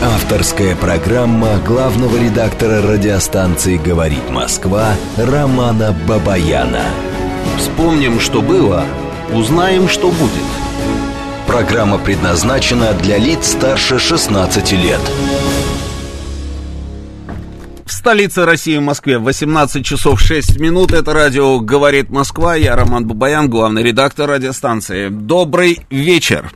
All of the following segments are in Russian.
Авторская программа главного редактора радиостанции «Говорит Москва» Романа Бабаяна. Вспомним, что было, узнаем, что будет. Программа предназначена для лиц старше 16 лет. В столице России, в Москве, 18 часов 6 минут. Это радио «Говорит Москва». Я Роман Бабаян, главный редактор радиостанции. Добрый вечер.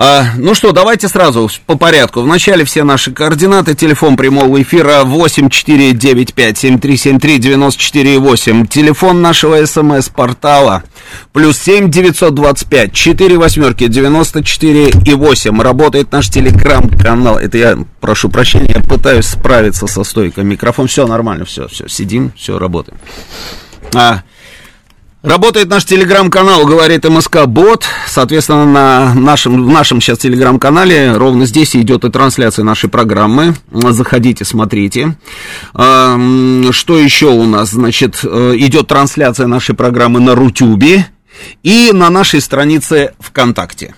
А, ну что, давайте сразу по порядку. Вначале все наши координаты. Телефон прямого эфира 8495-7373-94,8. Телефон нашего СМС-портала плюс 7 925 4 восьмерки 94 и 8. Работает наш телеграм-канал. Это я прошу прощения, я пытаюсь справиться со стойкой. Микрофон, все нормально, все, все, сидим, все, работаем. А, Работает наш телеграм-канал, говорит МСК Бот. Соответственно, на нашем, в нашем сейчас телеграм-канале ровно здесь идет и трансляция нашей программы. Заходите, смотрите. Что еще у нас? Значит, э, идет трансляция нашей программы на Рутюбе и на нашей странице ВКонтакте.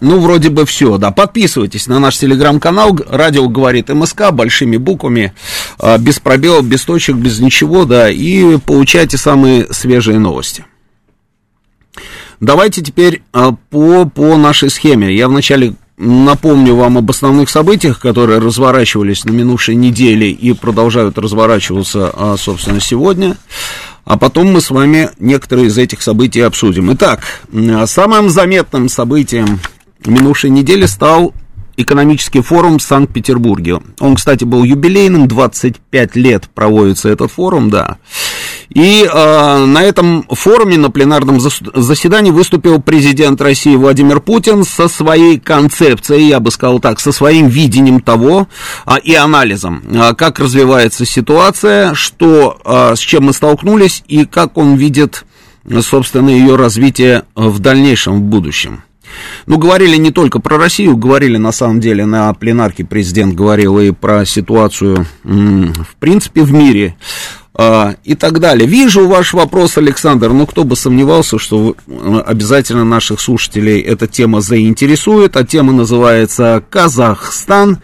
Ну, вроде бы все, да. Подписывайтесь на наш телеграм-канал. Радио говорит МСК большими буквами, без пробелов, без точек, без ничего, да. И получайте самые свежие новости. Давайте теперь а, по, по нашей схеме. Я вначале напомню вам об основных событиях, которые разворачивались на минувшей неделе и продолжают разворачиваться, а, собственно, сегодня. А потом мы с вами некоторые из этих событий обсудим. Итак, самым заметным событием минувшей неделе стал экономический форум в Санкт-Петербурге. Он, кстати, был юбилейным, 25 лет проводится этот форум, да. И э, на этом форуме, на пленарном заседании выступил президент России Владимир Путин со своей концепцией, я бы сказал так, со своим видением того э, и анализом, э, как развивается ситуация, что, э, с чем мы столкнулись и как он видит, собственно, ее развитие в дальнейшем, в будущем. Ну, говорили не только про Россию, говорили на самом деле на пленарке президент говорил и про ситуацию, в принципе, в мире а, и так далее. Вижу ваш вопрос, Александр, ну, кто бы сомневался, что обязательно наших слушателей эта тема заинтересует, а тема называется «Казахстан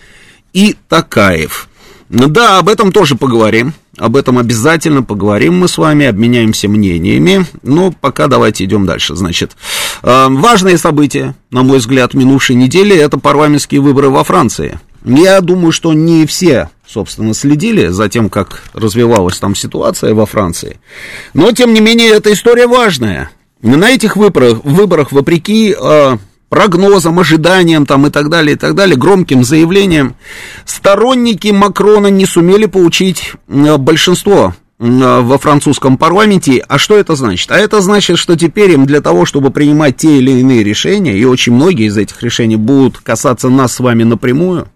и Такаев». Да, об этом тоже поговорим. Об этом обязательно поговорим мы с вами, обменяемся мнениями. Но пока давайте идем дальше. Значит, э, важные события, на мой взгляд, минувшей недели, это парламентские выборы во Франции. Я думаю, что не все, собственно, следили за тем, как развивалась там ситуация во Франции. Но, тем не менее, эта история важная. На этих выборах, выборах вопреки э, прогнозам, ожиданиям там и так далее, и так далее, громким заявлениям, сторонники Макрона не сумели получить большинство во французском парламенте. А что это значит? А это значит, что теперь им для того, чтобы принимать те или иные решения, и очень многие из этих решений будут касаться нас с вами напрямую,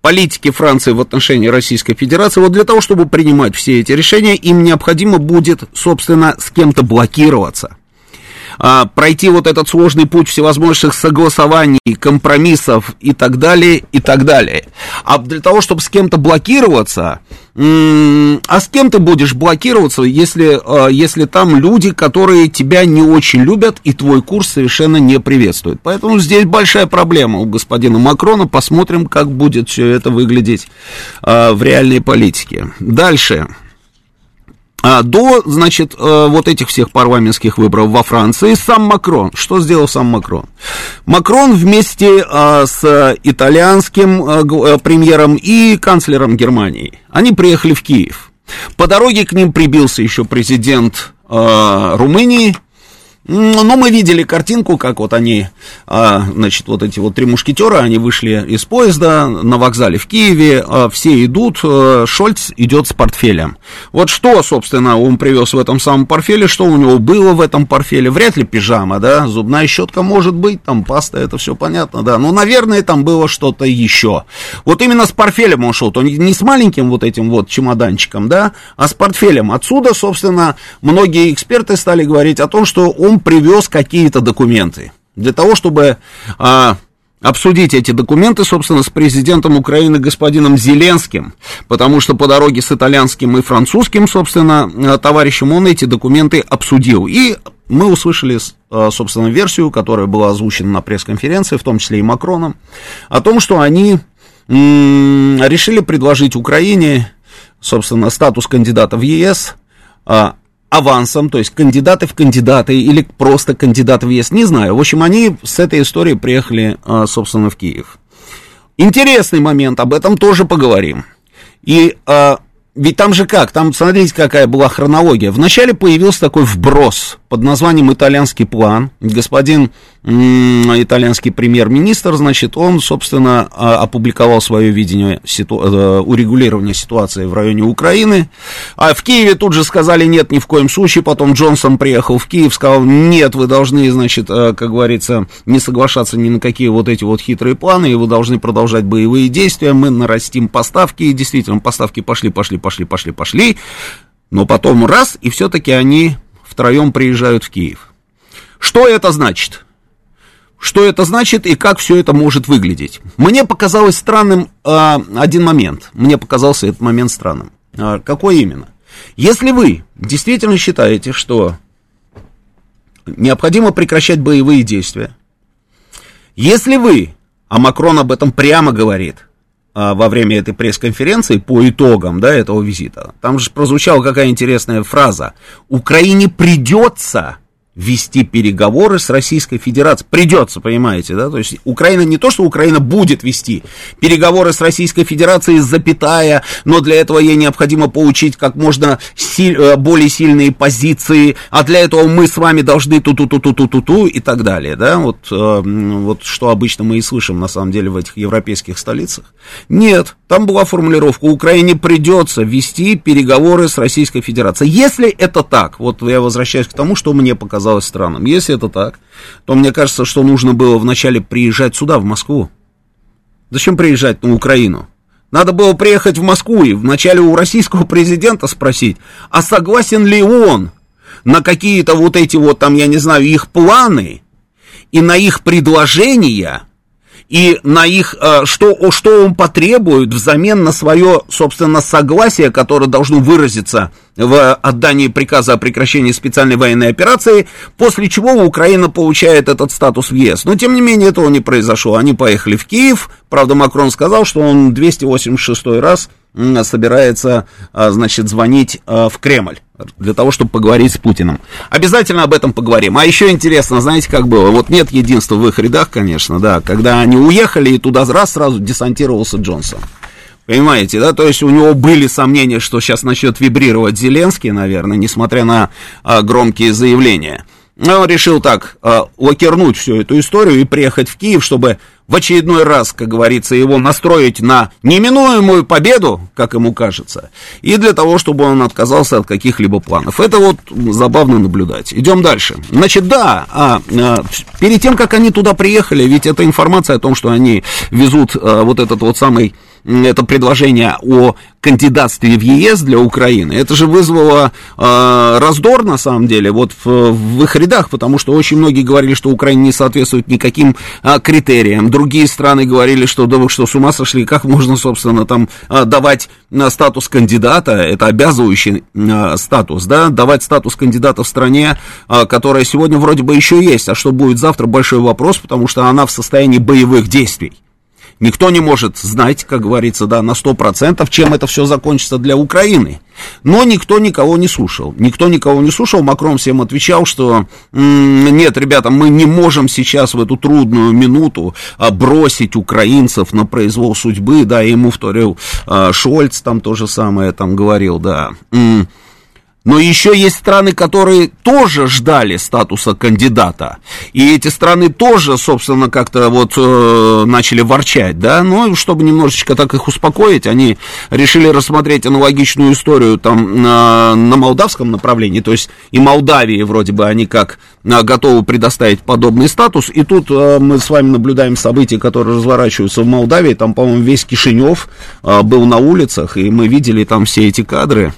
политики Франции в отношении Российской Федерации, вот для того, чтобы принимать все эти решения, им необходимо будет, собственно, с кем-то блокироваться а, пройти вот этот сложный путь всевозможных согласований, компромиссов и так далее, и так далее. А для того, чтобы с кем-то блокироваться, а с кем ты будешь блокироваться, если, а, если там люди, которые тебя не очень любят и твой курс совершенно не приветствуют. Поэтому здесь большая проблема у господина Макрона. Посмотрим, как будет все это выглядеть а, в реальной политике. Дальше. А, до, значит, э, вот этих всех парламентских выборов во Франции сам Макрон. Что сделал сам Макрон? Макрон вместе а, с итальянским э, премьером и канцлером Германии, они приехали в Киев. По дороге к ним прибился еще президент э, Румынии, но мы видели картинку, как вот они, а, значит, вот эти вот три мушкетера, они вышли из поезда на вокзале в Киеве, а, все идут, а, Шольц идет с портфелем. Вот что, собственно, он привез в этом самом портфеле, что у него было в этом портфеле, вряд ли пижама, да, зубная щетка может быть, там паста, это все понятно, да, но, наверное, там было что-то еще. Вот именно с портфелем он шел, то не с маленьким вот этим вот чемоданчиком, да, а с портфелем. Отсюда, собственно, многие эксперты стали говорить о том, что он привез какие-то документы. Для того, чтобы а, обсудить эти документы, собственно, с президентом Украины господином Зеленским, потому что по дороге с итальянским и французским, собственно, а, товарищем он эти документы обсудил. И мы услышали, а, собственно, версию, которая была озвучена на пресс-конференции, в том числе и Макроном, о том, что они решили предложить Украине, собственно, статус кандидата в ЕС, а, авансом, то есть кандидаты в кандидаты или просто кандидаты в ЕС, не знаю. В общем, они с этой историей приехали, а, собственно, в Киев. Интересный момент, об этом тоже поговорим. И а, ведь там же как, там, смотрите, какая была хронология. Вначале появился такой вброс под названием «Итальянский план». Господин итальянский премьер-министр, значит, он, собственно, а, опубликовал свое видение ситу... Э, урегулирования ситуации в районе Украины. А в Киеве тут же сказали нет, ни в коем случае. Потом Джонсон приехал в Киев, сказал, нет, вы должны, значит, э, как говорится, не соглашаться ни на какие вот эти вот хитрые планы, и вы должны продолжать боевые действия, мы нарастим поставки, и действительно, поставки пошли, пошли, пошли, пошли, пошли. Но потом раз, и все-таки они втроем приезжают в Киев. Что это значит? Что это значит и как все это может выглядеть? Мне показалось странным э, один момент. Мне показался этот момент странным. Э, какой именно? Если вы действительно считаете, что необходимо прекращать боевые действия, если вы, а Макрон об этом прямо говорит, во время этой пресс-конференции по итогам да, этого визита, там же прозвучала какая интересная фраза. Украине придется вести переговоры с Российской Федерацией. Придется, понимаете, да? То есть Украина не то, что Украина будет вести переговоры с Российской Федерацией, запятая, но для этого ей необходимо получить как можно силь, э, более сильные позиции, а для этого мы с вами должны ту-ту-ту-ту-ту-ту и так далее, да? Вот, э, вот что обычно мы и слышим, на самом деле, в этих европейских столицах. Нет, там была формулировка, Украине придется вести переговоры с Российской Федерацией. Если это так, вот я возвращаюсь к тому, что мне показалось, показалось странным. Если это так, то мне кажется, что нужно было вначале приезжать сюда, в Москву. Зачем приезжать на Украину? Надо было приехать в Москву и вначале у российского президента спросить, а согласен ли он на какие-то вот эти вот там, я не знаю, их планы и на их предложения и на их, э, что, что он потребует взамен на свое, собственно, согласие, которое должно выразиться в отдании приказа о прекращении специальной военной операции, после чего Украина получает этот статус в ЕС. Но, тем не менее, этого не произошло. Они поехали в Киев, правда, Макрон сказал, что он 286 раз собирается, а, значит, звонить а, в Кремль для того, чтобы поговорить с Путиным. Обязательно об этом поговорим. А еще интересно, знаете, как было? Вот нет единства в их рядах, конечно, да, когда они уехали, и туда раз сразу десантировался Джонсон. Понимаете, да? То есть у него были сомнения, что сейчас начнет вибрировать Зеленский, наверное, несмотря на а, громкие заявления. Но он решил так, а, лакернуть всю эту историю и приехать в Киев, чтобы в очередной раз, как говорится, его настроить на неминуемую победу, как ему кажется, и для того, чтобы он отказался от каких-либо планов. Это вот забавно наблюдать. Идем дальше. Значит, да, а, а, перед тем, как они туда приехали, ведь эта информация о том, что они везут а, вот этот вот самый это предложение о кандидатстве в ЕС для Украины, это же вызвало э, раздор, на самом деле, вот в, в их рядах, потому что очень многие говорили, что Украина не соответствует никаким э, критериям. Другие страны говорили, что да вы что, с ума сошли, как можно, собственно, там э, давать э, статус кандидата, это обязывающий э, статус, да, давать статус кандидата в стране, э, которая сегодня вроде бы еще есть, а что будет завтра, большой вопрос, потому что она в состоянии боевых действий. Никто не может знать, как говорится, да, на 100%, чем это все закончится для Украины. Но никто никого не слушал. Никто никого не слушал. Макрон всем отвечал, что нет, ребята, мы не можем сейчас в эту трудную минуту а, бросить украинцев на произвол судьбы. Да, ему вторил а, Шольц, там то же самое там говорил, да. Но еще есть страны, которые тоже ждали статуса кандидата. И эти страны тоже, собственно, как-то вот э, начали ворчать, да. Но чтобы немножечко так их успокоить, они решили рассмотреть аналогичную историю там на, на молдавском направлении. То есть и Молдавии вроде бы они как э, готовы предоставить подобный статус. И тут э, мы с вами наблюдаем события, которые разворачиваются в Молдавии. Там, по-моему, весь Кишинев э, был на улицах, и мы видели там все эти кадры.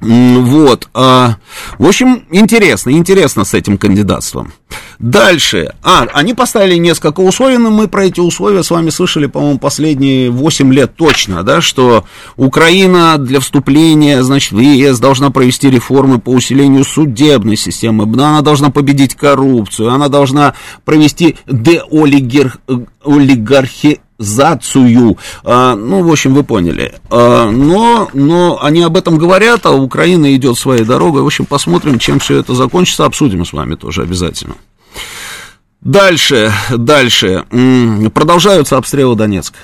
Вот. А, в общем, интересно, интересно с этим кандидатством. Дальше. А, они поставили несколько условий, но мы про эти условия с вами слышали, по-моему, последние 8 лет точно, да, что Украина для вступления, значит, в ЕС должна провести реформы по усилению судебной системы, она должна победить коррупцию, она должна провести деолигархи мобилизацию. А, ну, в общем, вы поняли. А, но, но они об этом говорят, а Украина идет своей дорогой. В общем, посмотрим, чем все это закончится. Обсудим с вами тоже обязательно. Дальше, дальше. Продолжаются обстрелы Донецка.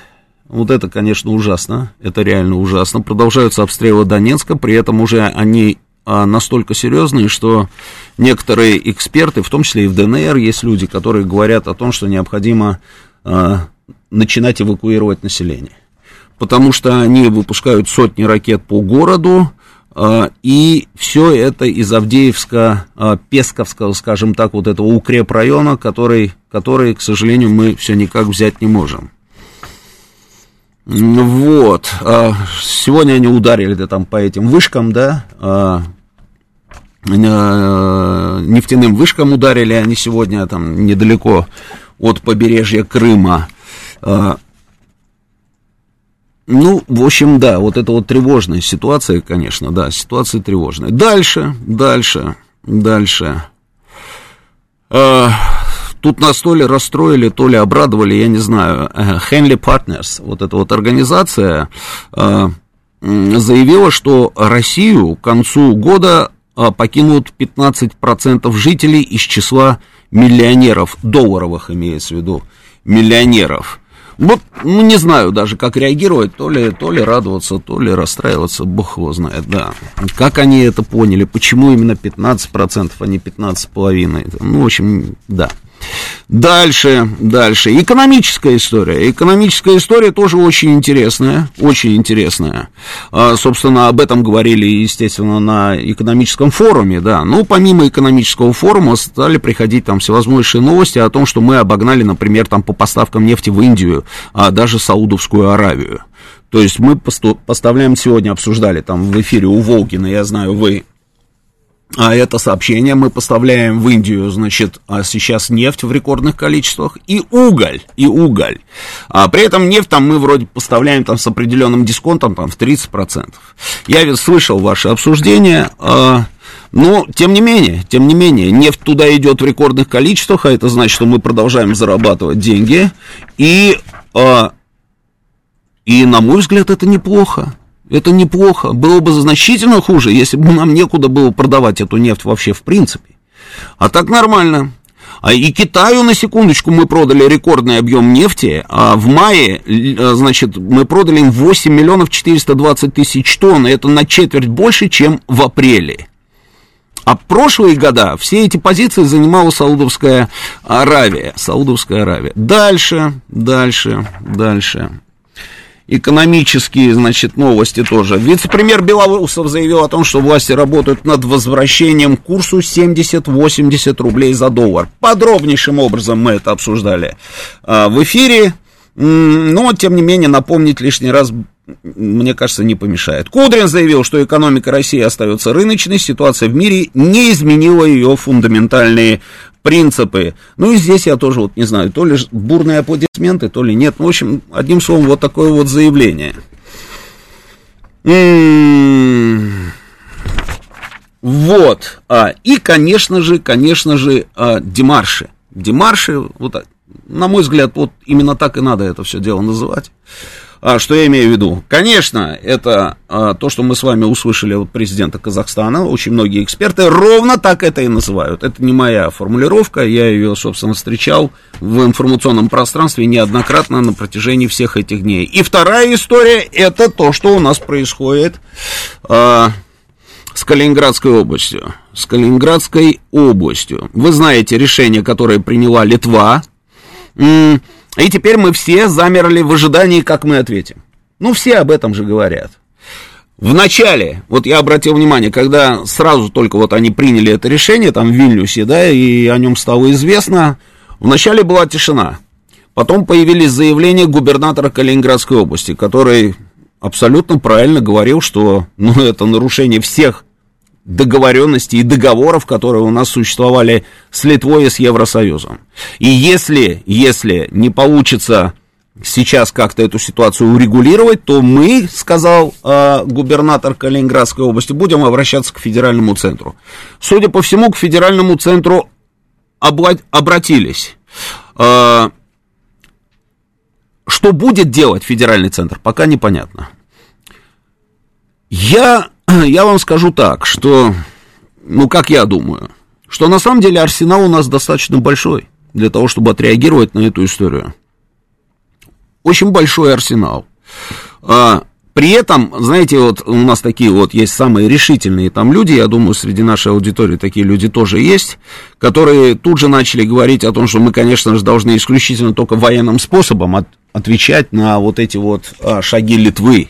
Вот это, конечно, ужасно. Это реально ужасно. Продолжаются обстрелы Донецка, при этом уже они а, настолько серьезные, что некоторые эксперты, в том числе и в ДНР, есть люди, которые говорят о том, что необходимо а, начинать эвакуировать население. Потому что они выпускают сотни ракет по городу, а, и все это из Авдеевска, Песковского, скажем так, вот этого укрепрайона, который, который, к сожалению, мы все никак взять не можем. Вот. Сегодня они ударили да, там по этим вышкам, да, нефтяным вышкам ударили они сегодня там недалеко от побережья Крыма. Э, ну, в общем, да, вот это вот тревожная ситуация, конечно, да, ситуация тревожная. Дальше, дальше, дальше. Э, тут нас то ли расстроили, то ли обрадовали, я не знаю. Henley Partners, вот эта вот организация, заявила, что Россию к концу года а, покинут 15% жителей из числа миллионеров, долларовых имеется в виду, миллионеров. Вот, ну, не знаю даже, как реагировать, то ли, то ли радоваться, то ли расстраиваться, бог его знает, да. Как они это поняли, почему именно 15%, а не 15,5%, ну, в общем, да. Дальше, дальше. Экономическая история. Экономическая история тоже очень интересная, очень интересная. А, собственно, об этом говорили, естественно, на экономическом форуме, да. Но помимо экономического форума стали приходить там всевозможные новости о том, что мы обогнали, например, там по поставкам нефти в Индию, а даже Саудовскую Аравию. То есть мы поставляем сегодня, обсуждали там в эфире у Волгина, я знаю, вы а это сообщение мы поставляем в Индию, значит, а сейчас нефть в рекордных количествах и уголь, и уголь. А при этом нефть там мы вроде поставляем там с определенным дисконтом там в 30%. Я ведь слышал ваше обсуждение, а, но, тем не менее, тем не менее, нефть туда идет в рекордных количествах, а это значит, что мы продолжаем зарабатывать деньги, и, а, и на мой взгляд, это неплохо. Это неплохо. Было бы значительно хуже, если бы нам некуда было продавать эту нефть вообще в принципе. А так нормально. А и Китаю, на секундочку, мы продали рекордный объем нефти. А в мае, э, значит, мы продали им 8 миллионов 420 тысяч тонн. Это на четверть больше, чем в апреле. А прошлые года все эти позиции занимала Саудовская Аравия. Саудовская Аравия. Дальше, дальше, дальше экономические, значит, новости тоже. Вице-премьер Белоусов заявил о том, что власти работают над возвращением курсу 70-80 рублей за доллар. Подробнейшим образом мы это обсуждали а, в эфире. Но, тем не менее, напомнить лишний раз мне кажется, не помешает. Кудрин заявил, что экономика России остается рыночной, ситуация в мире не изменила ее фундаментальные принципы. Ну и здесь я тоже вот не знаю, то ли бурные аплодисменты, то ли нет. Ну, в общем, одним словом, вот такое вот заявление. М-м-м. Вот. А, и, конечно же, конечно же, а, демарши. Демарши, вот, на мой взгляд, вот именно так и надо это все дело называть. А, что я имею в виду? Конечно, это а, то, что мы с вами услышали от президента Казахстана, очень многие эксперты ровно так это и называют. Это не моя формулировка, я ее, собственно, встречал в информационном пространстве неоднократно на протяжении всех этих дней. И вторая история, это то, что у нас происходит а, с Калининградской областью. С Калининградской областью. Вы знаете решение, которое приняла Литва, и теперь мы все замерли в ожидании, как мы ответим. Ну, все об этом же говорят. В начале, вот я обратил внимание, когда сразу только вот они приняли это решение, там в Вильнюсе, да, и о нем стало известно, вначале была тишина. Потом появились заявления губернатора Калининградской области, который абсолютно правильно говорил, что ну, это нарушение всех договоренностей и договоров, которые у нас существовали с Литвой и с Евросоюзом. И если, если не получится сейчас как-то эту ситуацию урегулировать, то мы, сказал э, губернатор Калининградской области, будем обращаться к федеральному центру. Судя по всему, к федеральному центру обла- обратились. Э, что будет делать федеральный центр, пока непонятно. Я, я вам скажу так, что, ну, как я думаю, что на самом деле арсенал у нас достаточно большой для того, чтобы отреагировать на эту историю. Очень большой арсенал. А, при этом, знаете, вот у нас такие вот есть самые решительные там люди, я думаю, среди нашей аудитории такие люди тоже есть, которые тут же начали говорить о том, что мы, конечно же, должны исключительно только военным способом от, отвечать на вот эти вот а, шаги Литвы.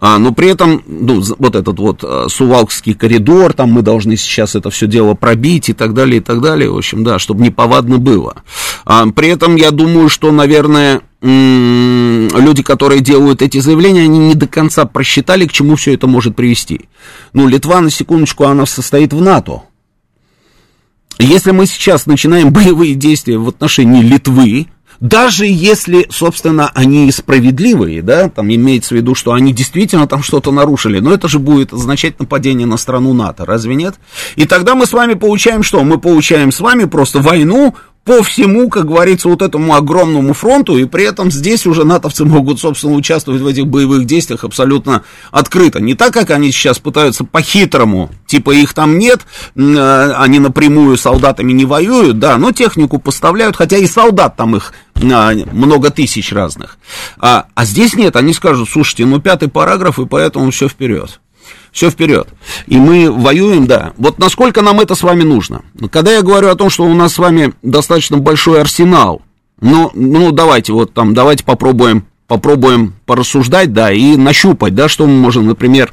А, но при этом, ну, вот этот вот а, Сувалкский коридор, там мы должны сейчас это все дело пробить и так далее, и так далее, в общем, да, чтобы неповадно было. А, при этом я думаю, что, наверное, люди, которые делают эти заявления, они не до конца просчитали, к чему все это может привести. Ну, Литва, на секундочку, она состоит в НАТО. Если мы сейчас начинаем боевые действия в отношении Литвы, даже если, собственно, они справедливые, да, там имеется в виду, что они действительно там что-то нарушили, но это же будет означать нападение на страну НАТО, разве нет? И тогда мы с вами получаем что? Мы получаем с вами просто войну по всему, как говорится, вот этому огромному фронту, и при этом здесь уже натовцы могут, собственно, участвовать в этих боевых действиях абсолютно открыто. Не так, как они сейчас пытаются по-хитрому, типа их там нет, э, они напрямую солдатами не воюют, да, но технику поставляют, хотя и солдат там их а, много тысяч разных. А, а здесь нет, они скажут, слушайте, ну пятый параграф, и поэтому все вперед все вперед. И мы воюем, да. Вот насколько нам это с вами нужно? Когда я говорю о том, что у нас с вами достаточно большой арсенал, ну, ну давайте вот там, давайте попробуем, попробуем порассуждать, да, и нащупать, да, что мы можем, например,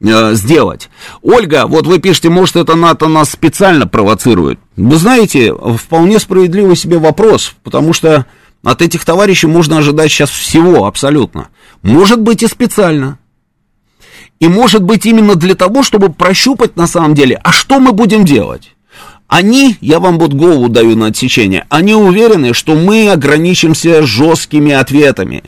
э, сделать. Ольга, вот вы пишете, может, это НАТО нас специально провоцирует. Вы знаете, вполне справедливый себе вопрос, потому что от этих товарищей можно ожидать сейчас всего абсолютно. Может быть и специально. И может быть именно для того, чтобы прощупать на самом деле, а что мы будем делать? Они, я вам вот голову даю на отсечение, они уверены, что мы ограничимся жесткими ответами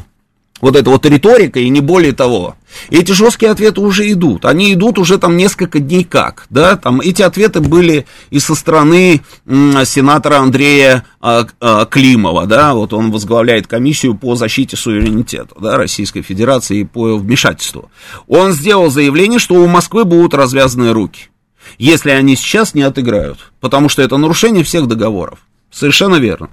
вот эта вот риторика и не более того. Эти жесткие ответы уже идут. Они идут уже там несколько дней как, да, там эти ответы были и со стороны сенатора Андрея а, а, Климова, да, вот он возглавляет комиссию по защите суверенитета, да, Российской Федерации и по вмешательству. Он сделал заявление, что у Москвы будут развязаны руки, если они сейчас не отыграют, потому что это нарушение всех договоров. Совершенно верно.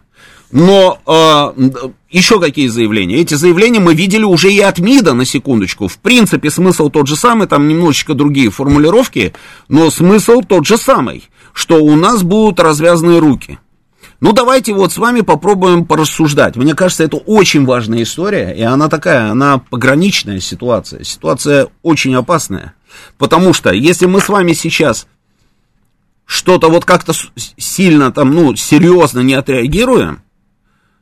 Но э, еще какие заявления? Эти заявления мы видели уже и от МИДа, на секундочку. В принципе, смысл тот же самый, там немножечко другие формулировки, но смысл тот же самый, что у нас будут развязаны руки. Ну, давайте вот с вами попробуем порассуждать. Мне кажется, это очень важная история, и она такая, она пограничная ситуация. Ситуация очень опасная. Потому что, если мы с вами сейчас что-то вот как-то сильно там, ну, серьезно не отреагируем,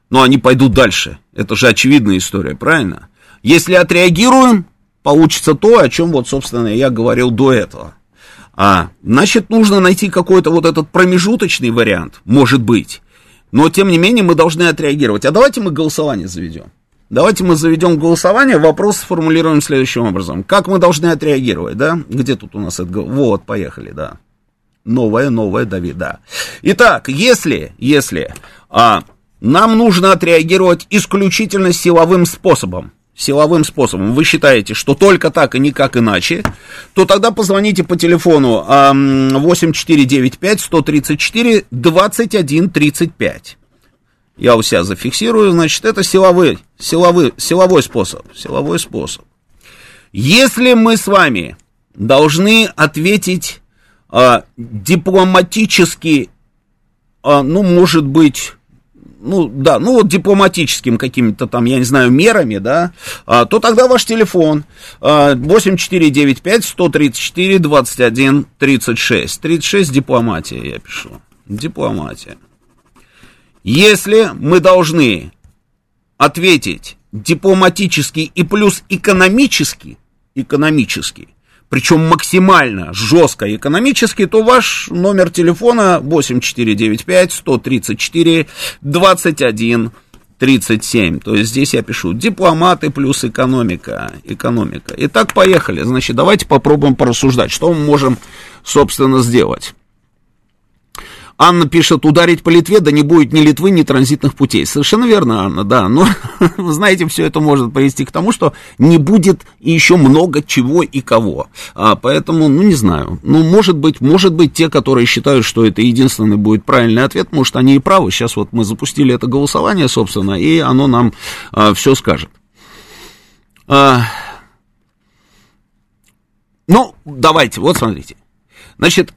но они пойдут дальше. Это же очевидная история, правильно? Если отреагируем, получится то, о чем вот, собственно, я говорил до этого. А, значит, нужно найти какой-то вот этот промежуточный вариант, может быть. Но, тем не менее, мы должны отреагировать. А давайте мы голосование заведем. Давайте мы заведем голосование, вопрос сформулируем следующим образом. Как мы должны отреагировать, да? Где тут у нас это? Вот, поехали, да. Новое, новое, Давид, да. Итак, если, если а, нам нужно отреагировать исключительно силовым способом. Силовым способом. Вы считаете, что только так и никак иначе, то тогда позвоните по телефону 8495-134-2135. Я у себя зафиксирую, значит, это силовой, силовой, силовой способ. Силовой способ. Если мы с вами должны ответить а, дипломатически, а, ну, может быть, ну, да, ну, вот дипломатическим какими-то там, я не знаю, мерами, да, а, то тогда ваш телефон а, 8495-134-21-36. 36 дипломатия, я пишу. Дипломатия. Если мы должны ответить дипломатически и плюс экономически, экономически, причем максимально жестко экономически, то ваш номер телефона 8495 134 21 37. То есть здесь я пишу дипломаты плюс экономика. Экономика. Итак, поехали. Значит, давайте попробуем порассуждать, что мы можем, собственно, сделать. Анна пишет, ударить по Литве, да не будет ни Литвы, ни транзитных путей. Совершенно верно, Анна, да. Но, знаете, все это может привести к тому, что не будет еще много чего и кого. А, поэтому, ну, не знаю. Ну, может быть, может быть, те, которые считают, что это единственный будет правильный ответ, может, они и правы. Сейчас вот мы запустили это голосование, собственно, и оно нам а, все скажет. А, ну, давайте, вот смотрите. Значит,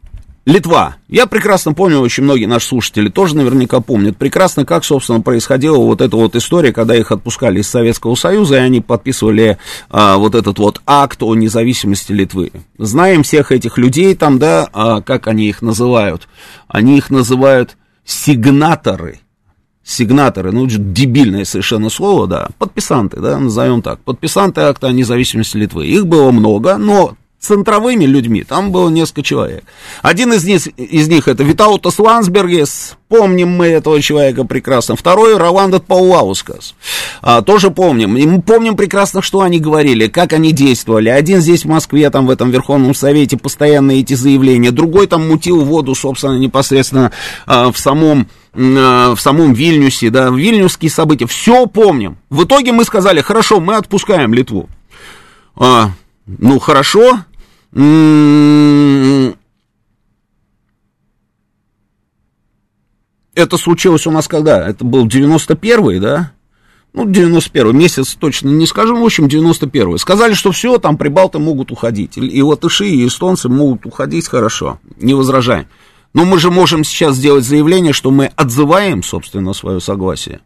Литва. Я прекрасно помню, очень многие наши слушатели тоже наверняка помнят прекрасно, как, собственно, происходила вот эта вот история, когда их отпускали из Советского Союза, и они подписывали а, вот этот вот акт о независимости Литвы. Знаем всех этих людей там, да, а, как они их называют? Они их называют сигнаторы. Сигнаторы, ну, дебильное совершенно слово, да, подписанты, да, назовем так, подписанты акта о независимости Литвы. Их было много, но центровыми людьми, там было несколько человек. Один из них, из них это Витаутас Лансбергес, помним мы этого человека прекрасно. Второй Роландет Паулаускас, а, тоже помним. И мы помним прекрасно, что они говорили, как они действовали. Один здесь в Москве, там в этом Верховном Совете, постоянно эти заявления. Другой там мутил воду, собственно, непосредственно а, в самом а, в самом Вильнюсе, да, вильнюсские события, все помним. В итоге мы сказали, хорошо, мы отпускаем Литву. А, ну, хорошо, это случилось у нас когда? Это был 91-й, да? Ну, 91-й, месяц точно не скажу, в общем, 91-й. Сказали, что все, там прибалты могут уходить. И латыши, и эстонцы могут уходить, хорошо, не возражаем. Но мы же можем сейчас сделать заявление, что мы отзываем, собственно, свое согласие.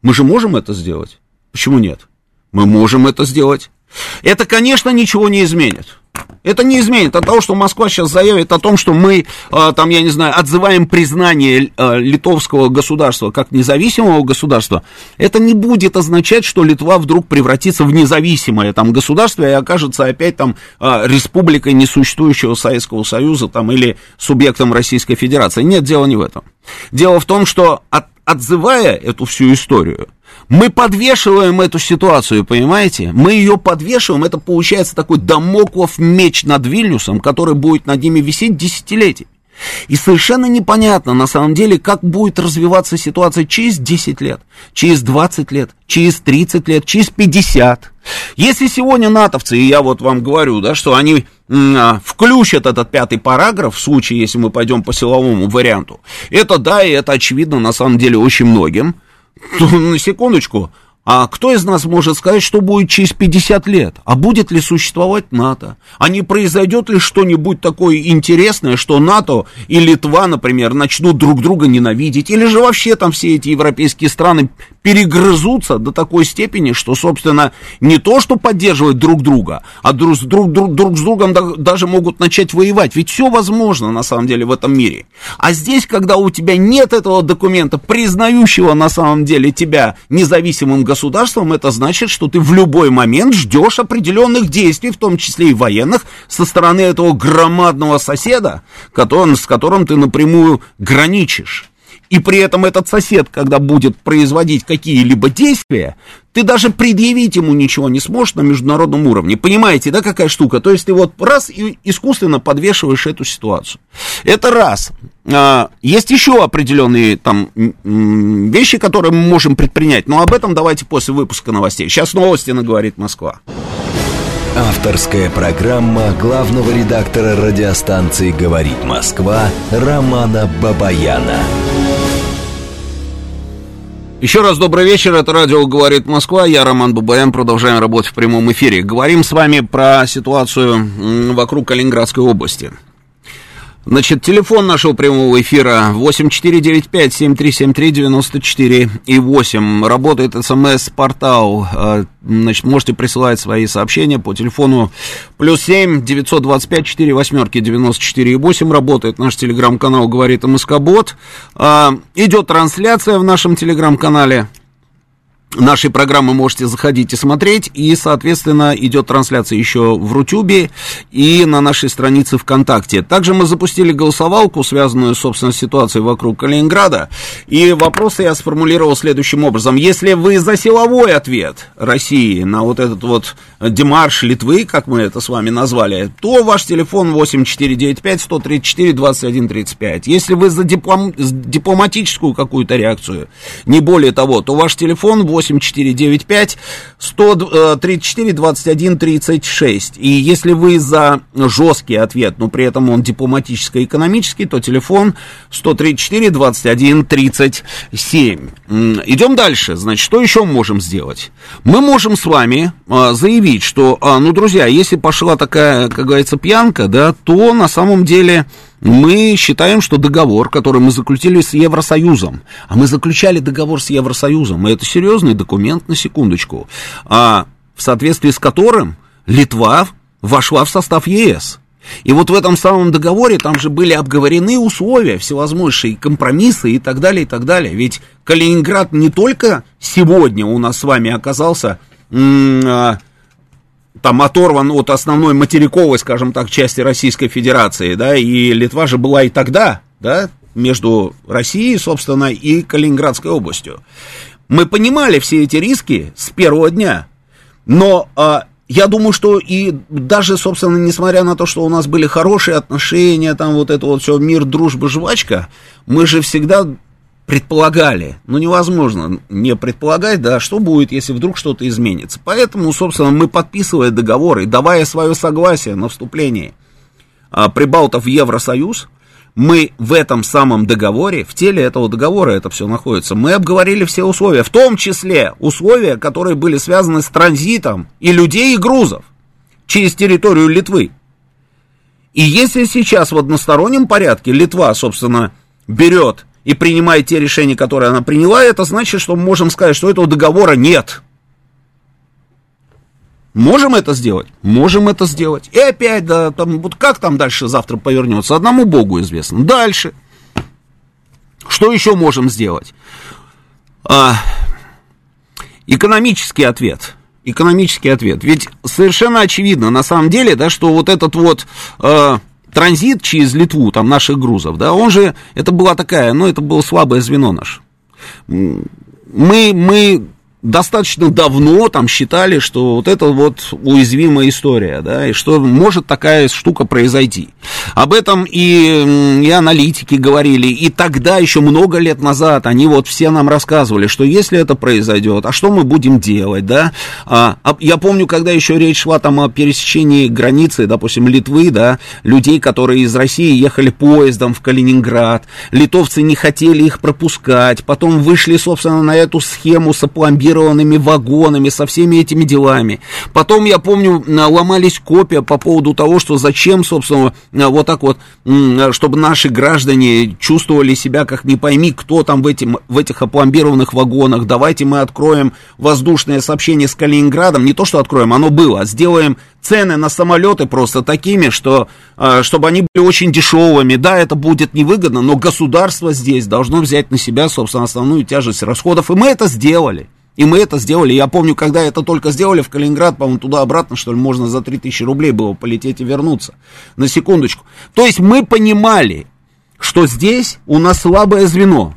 Мы же можем это сделать. Почему нет? Мы можем это сделать. Это, конечно, ничего не изменит. Это не изменит от того, что Москва сейчас заявит о том, что мы, э, там, я не знаю, отзываем признание э, литовского государства как независимого государства. Это не будет означать, что Литва вдруг превратится в независимое там государство и окажется опять там э, республикой несуществующего Советского Союза там или субъектом Российской Федерации. Нет, дело не в этом. Дело в том, что от, отзывая эту всю историю, мы подвешиваем эту ситуацию, понимаете? Мы ее подвешиваем, это получается такой домоклов меч над Вильнюсом, который будет над ними висеть десятилетиями. И совершенно непонятно, на самом деле, как будет развиваться ситуация через 10 лет, через 20 лет, через 30 лет, через 50. Если сегодня натовцы, и я вот вам говорю, да, что они а, включат этот пятый параграф в случае, если мы пойдем по силовому варианту, это да, и это очевидно на самом деле очень многим, на секундочку, а кто из нас может сказать, что будет через 50 лет? А будет ли существовать НАТО? А не произойдет ли что-нибудь такое интересное, что НАТО и Литва, например, начнут друг друга ненавидеть? Или же вообще там все эти европейские страны перегрызутся до такой степени, что, собственно, не то, что поддерживать друг друга, а друг, друг, друг, друг с другом даже могут начать воевать. Ведь все возможно, на самом деле, в этом мире. А здесь, когда у тебя нет этого документа, признающего на самом деле тебя независимым государством, государством, это значит, что ты в любой момент ждешь определенных действий, в том числе и военных, со стороны этого громадного соседа, который, с которым ты напрямую граничишь. И при этом этот сосед, когда будет производить какие-либо действия, ты даже предъявить ему ничего не сможешь на международном уровне. Понимаете, да, какая штука? То есть ты вот раз и искусственно подвешиваешь эту ситуацию. Это раз. А, есть еще определенные там вещи, которые мы можем предпринять, но об этом давайте после выпуска новостей. Сейчас новости на «Говорит Москва». Авторская программа главного редактора радиостанции «Говорит Москва» Романа Бабаяна. Еще раз добрый вечер, это радио «Говорит Москва», я Роман Бабаян, продолжаем работать в прямом эфире. Говорим с вами про ситуацию вокруг Калининградской области. Значит, телефон нашего прямого эфира 8495-7373-94 и 8. Работает смс-портал. Э, значит, можете присылать свои сообщения по телефону плюс 7 925 4 восьмерки 94 и 8. Работает наш телеграм-канал «Говорит МСК-бот». Идет трансляция в нашем телеграм-канале. Нашей программы можете заходить и смотреть, и, соответственно, идет трансляция еще в Рутюбе и на нашей странице ВКонтакте. Также мы запустили голосовалку, связанную, собственно, с ситуацией вокруг Калининграда, и вопросы я сформулировал следующим образом. Если вы за силовой ответ России на вот этот вот демарш Литвы, как мы это с вами назвали, то ваш телефон 8495-134-2135. Если вы за диплом, дипломатическую какую-то реакцию, не более того, то ваш телефон 8 8495 134 21 36. И если вы за жесткий ответ, но при этом он дипломатическо-экономический, то телефон 134 21 37. Идем дальше. Значит, что еще можем сделать? Мы можем с вами а, заявить, что, а, ну, друзья, если пошла такая, как говорится, пьянка, да, то на самом деле мы считаем, что договор, который мы заключили с Евросоюзом, а мы заключали договор с Евросоюзом, и это серьезный документ, на секундочку, а, в соответствии с которым Литва вошла в состав ЕС. И вот в этом самом договоре там же были обговорены условия, всевозможные компромиссы и так далее, и так далее. Ведь Калининград не только сегодня у нас с вами оказался м- там оторван от основной материковой, скажем так, части Российской Федерации, да, и Литва же была и тогда, да, между Россией, собственно, и Калининградской областью. Мы понимали все эти риски с первого дня, но а, я думаю, что и даже, собственно, несмотря на то, что у нас были хорошие отношения, там вот это вот все мир, дружба, жвачка, мы же всегда предполагали. Ну, невозможно не предполагать, да, что будет, если вдруг что-то изменится. Поэтому, собственно, мы, подписывая договоры, давая свое согласие на вступление а, прибалтов в Евросоюз, мы в этом самом договоре, в теле этого договора это все находится, мы обговорили все условия, в том числе условия, которые были связаны с транзитом и людей, и грузов через территорию Литвы. И если сейчас в одностороннем порядке Литва, собственно, берет и принимает те решения, которые она приняла, это значит, что мы можем сказать, что этого договора нет. Можем это сделать? Можем это сделать. И опять, да, там, вот как там дальше завтра повернется, одному Богу известно. Дальше. Что еще можем сделать? А, экономический ответ. Экономический ответ. Ведь совершенно очевидно, на самом деле, да, что вот этот вот... А, транзит через Литву, там, наших грузов, да, он же, это была такая, ну, это было слабое звено наше. Мы, мы достаточно давно там считали, что вот это вот уязвимая история, да, и что может такая штука произойти. Об этом и, и аналитики говорили, и тогда, еще много лет назад, они вот все нам рассказывали, что если это произойдет, а что мы будем делать, да. А, а, я помню, когда еще речь шла там о пересечении границы, допустим, Литвы, да, людей, которые из России ехали поездом в Калининград, литовцы не хотели их пропускать, потом вышли, собственно, на эту схему с опломбированием бронированными вагонами, со всеми этими делами. Потом, я помню, ломались копия по поводу того, что зачем, собственно, вот так вот, чтобы наши граждане чувствовали себя, как не пойми, кто там в, этим, в этих опломбированных вагонах. Давайте мы откроем воздушное сообщение с Калининградом. Не то, что откроем, оно было, а сделаем цены на самолеты просто такими, что, а, чтобы они были очень дешевыми. Да, это будет невыгодно, но государство здесь должно взять на себя, собственно, основную тяжесть расходов, и мы это сделали. И мы это сделали. Я помню, когда это только сделали в Калининград, по-моему, туда-обратно, что ли, можно за 3000 рублей было полететь и вернуться. На секундочку. То есть мы понимали, что здесь у нас слабое звено.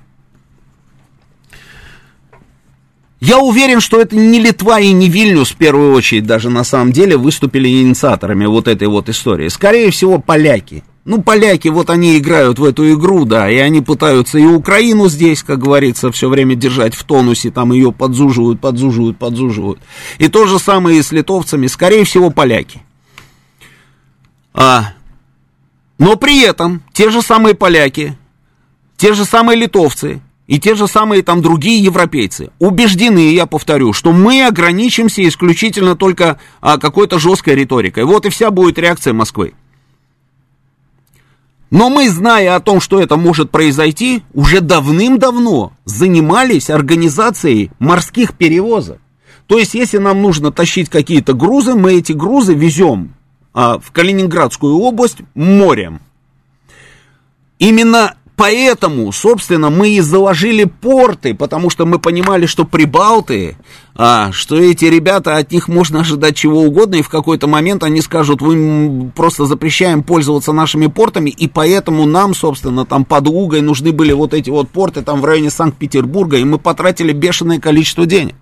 Я уверен, что это не Литва и не Вильнюс, в первую очередь, даже на самом деле, выступили инициаторами вот этой вот истории. Скорее всего, поляки. Ну, поляки, вот они играют в эту игру, да, и они пытаются и Украину здесь, как говорится, все время держать в тонусе, там ее подзуживают, подзуживают, подзуживают. И то же самое и с литовцами, скорее всего, поляки. А, но при этом те же самые поляки, те же самые литовцы и те же самые там другие европейцы убеждены, я повторю, что мы ограничимся исключительно только а, какой-то жесткой риторикой. Вот и вся будет реакция Москвы. Но мы, зная о том, что это может произойти, уже давным-давно занимались организацией морских перевозок. То есть, если нам нужно тащить какие-то грузы, мы эти грузы везем а, в Калининградскую область морем. Именно поэтому, собственно, мы и заложили порты, потому что мы понимали, что прибалты, а, что эти ребята, от них можно ожидать чего угодно, и в какой-то момент они скажут, вы просто запрещаем пользоваться нашими портами, и поэтому нам, собственно, там под Угой нужны были вот эти вот порты там в районе Санкт-Петербурга, и мы потратили бешеное количество денег.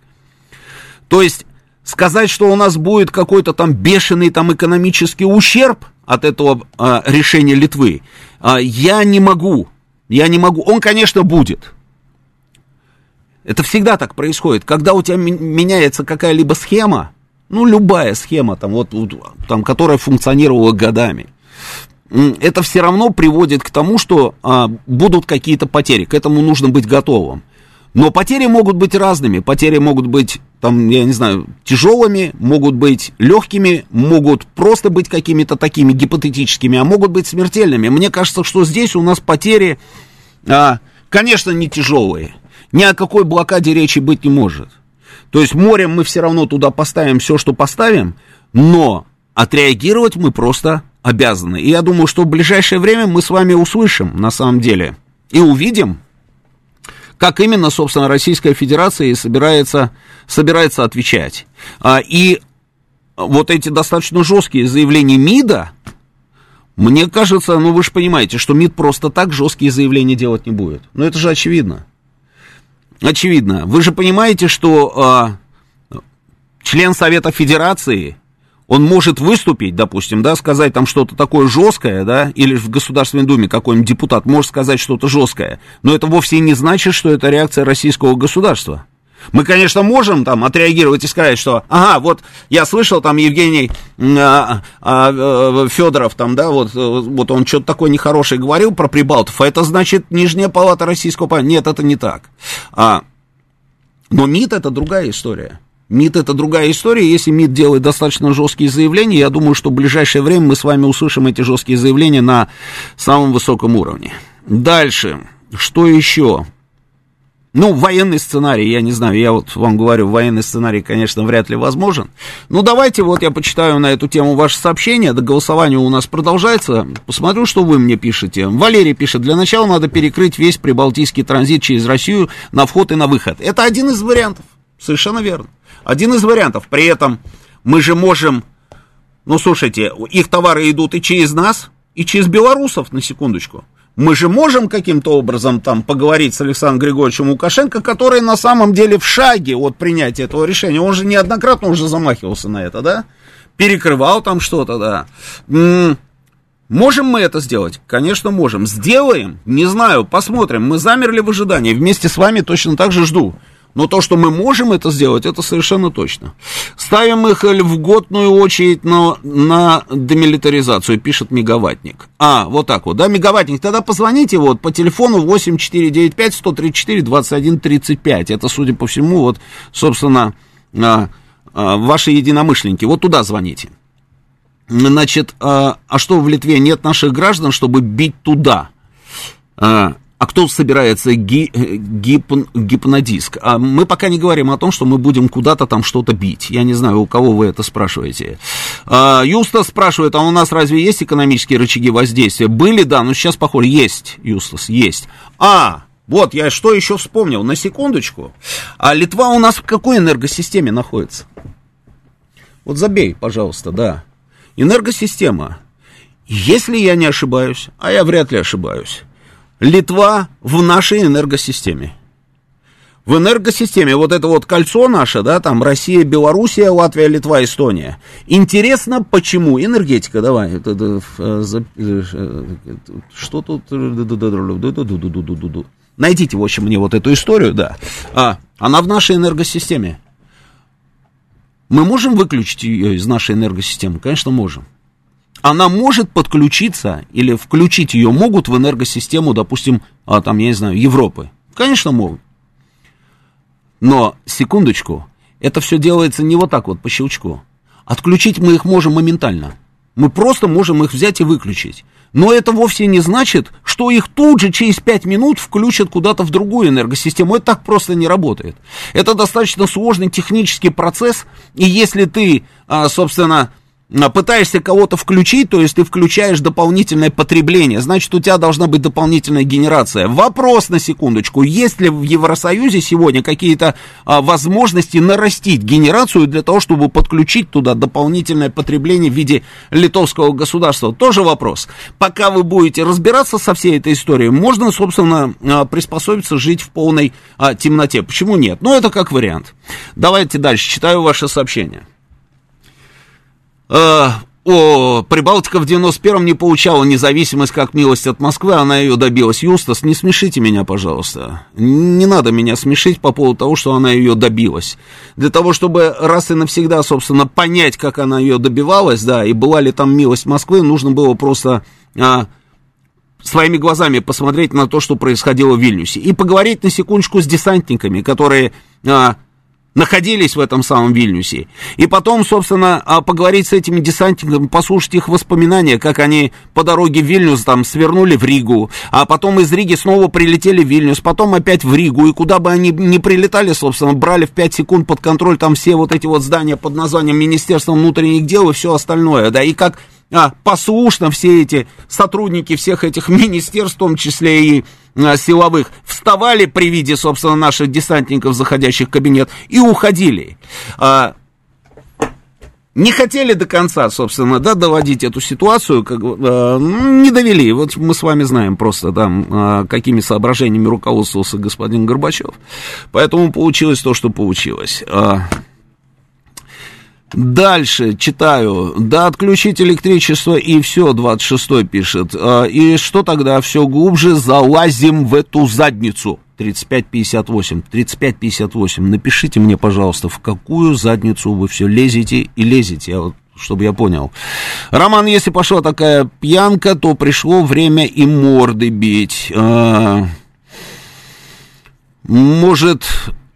То есть сказать, что у нас будет какой-то там бешеный там экономический ущерб от этого а, решения Литвы, а, я не могу. Я не могу. Он, конечно, будет. Это всегда так происходит. Когда у тебя меняется какая-либо схема, ну, любая схема, там, вот, там, которая функционировала годами, это все равно приводит к тому, что а, будут какие-то потери. К этому нужно быть готовым. Но потери могут быть разными. Потери могут быть, там, я не знаю, тяжелыми, могут быть легкими, могут просто быть какими-то такими гипотетическими, а могут быть смертельными. Мне кажется, что здесь у нас потери, а, конечно, не тяжелые. Ни о какой блокаде речи быть не может. То есть морем мы все равно туда поставим все, что поставим, но отреагировать мы просто обязаны. И я думаю, что в ближайшее время мы с вами услышим, на самом деле, и увидим, как именно, собственно, Российская Федерация собирается, собирается отвечать. А, и вот эти достаточно жесткие заявления МИДа, мне кажется, ну вы же понимаете, что МИД просто так жесткие заявления делать не будет. Ну это же очевидно. Очевидно. Вы же понимаете, что а, член Совета Федерации он может выступить, допустим, да, сказать там что-то такое жесткое, да, или в Государственной Думе какой-нибудь депутат может сказать что-то жесткое, но это вовсе не значит, что это реакция российского государства. Мы, конечно, можем там отреагировать и сказать, что, ага, вот я слышал, там Евгений а, а, а, Федоров, там, да, вот, вот он что-то такое нехорошее говорил про Прибалтов, а это значит Нижняя палата российского. Нет, это не так. А, но МИД это другая история. МИД это другая история. Если МИД делает достаточно жесткие заявления, я думаю, что в ближайшее время мы с вами услышим эти жесткие заявления на самом высоком уровне. Дальше. Что еще? Ну, военный сценарий, я не знаю, я вот вам говорю, военный сценарий, конечно, вряд ли возможен. Ну, давайте вот я почитаю на эту тему ваше сообщение, до голосования у нас продолжается. Посмотрю, что вы мне пишете. Валерий пишет, для начала надо перекрыть весь прибалтийский транзит через Россию на вход и на выход. Это один из вариантов, совершенно верно. Один из вариантов. При этом мы же можем, ну слушайте, их товары идут и через нас, и через белорусов, на секундочку. Мы же можем каким-то образом там поговорить с Александром Григорьевичем Лукашенко, который на самом деле в шаге от принятия этого решения. Он же неоднократно уже замахивался на это, да? Перекрывал там что-то, да. Можем мы это сделать? Конечно, можем. Сделаем? Не знаю, посмотрим. Мы замерли в ожидании. Вместе с вами точно так же жду. Но то, что мы можем это сделать, это совершенно точно. Ставим их в годную очередь на, на демилитаризацию, пишет Мегаватник. А, вот так вот, да, Мегаватник, тогда позвоните вот по телефону 8495-134-2135. Это, судя по всему, вот, собственно, а, а, ваши единомышленники. Вот туда звоните. Значит, а, а что в Литве нет наших граждан, чтобы бить туда? А, а кто собирается ги, гипн, гипнодиск? А мы пока не говорим о том, что мы будем куда-то там что-то бить. Я не знаю, у кого вы это спрашиваете. А, Юстас спрашивает, а у нас разве есть экономические рычаги воздействия? Были, да, но сейчас, похоже, есть, Юстас, есть. А, вот, я что еще вспомнил, на секундочку. А Литва у нас в какой энергосистеме находится? Вот забей, пожалуйста, да. Энергосистема. Если я не ошибаюсь, а я вряд ли ошибаюсь, Литва в нашей энергосистеме. В энергосистеме вот это вот кольцо наше, да, там Россия, Белоруссия, Латвия, Литва, Эстония. Интересно, почему? Энергетика, давай. Что тут? Найдите, в общем, мне вот эту историю, да. А, она в нашей энергосистеме. Мы можем выключить ее из нашей энергосистемы? Конечно, можем она может подключиться или включить ее могут в энергосистему, допустим, а, там, я не знаю, Европы. Конечно, могут. Но, секундочку, это все делается не вот так вот, по щелчку. Отключить мы их можем моментально. Мы просто можем их взять и выключить. Но это вовсе не значит, что их тут же через 5 минут включат куда-то в другую энергосистему. Это так просто не работает. Это достаточно сложный технический процесс. И если ты, а, собственно, пытаешься кого-то включить, то есть ты включаешь дополнительное потребление, значит, у тебя должна быть дополнительная генерация. Вопрос на секундочку, есть ли в Евросоюзе сегодня какие-то а, возможности нарастить генерацию для того, чтобы подключить туда дополнительное потребление в виде литовского государства? Тоже вопрос. Пока вы будете разбираться со всей этой историей, можно, собственно, а, приспособиться жить в полной а, темноте. Почему нет? Ну, это как вариант. Давайте дальше, читаю ваше сообщение. Э, о, Прибалтика в 91-м не получала независимость как милость от Москвы, она ее добилась. Юстас, не смешите меня, пожалуйста. Не надо меня смешить по поводу того, что она ее добилась. Для того, чтобы раз и навсегда, собственно, понять, как она ее добивалась, да, и была ли там милость Москвы, нужно было просто а, своими глазами посмотреть на то, что происходило в Вильнюсе. И поговорить на секундочку с десантниками, которые... А, находились в этом самом Вильнюсе. И потом, собственно, а, поговорить с этими десантниками, послушать их воспоминания, как они по дороге в Вильнюс там свернули в Ригу, а потом из Риги снова прилетели в Вильнюс, потом опять в Ригу, и куда бы они ни прилетали, собственно, брали в 5 секунд под контроль там все вот эти вот здания под названием Министерства внутренних дел и все остальное, да, и как а, послушно все эти сотрудники всех этих министерств, в том числе и силовых, вставали при виде, собственно, наших десантников, заходящих в кабинет, и уходили. А, не хотели до конца, собственно, да, доводить эту ситуацию, как, э, не довели. Вот мы с вами знаем просто, да, э, какими соображениями руководствовался господин Горбачев. Поэтому получилось то, что получилось. Э, Дальше читаю. Да отключить электричество и все, 26 пишет. А, и что тогда? Все глубже залазим в эту задницу. 3558. 3558. Напишите мне, пожалуйста, в какую задницу вы все лезете и лезете. Я вот чтобы я понял. Роман, если пошла такая пьянка, то пришло время и морды бить. А, может,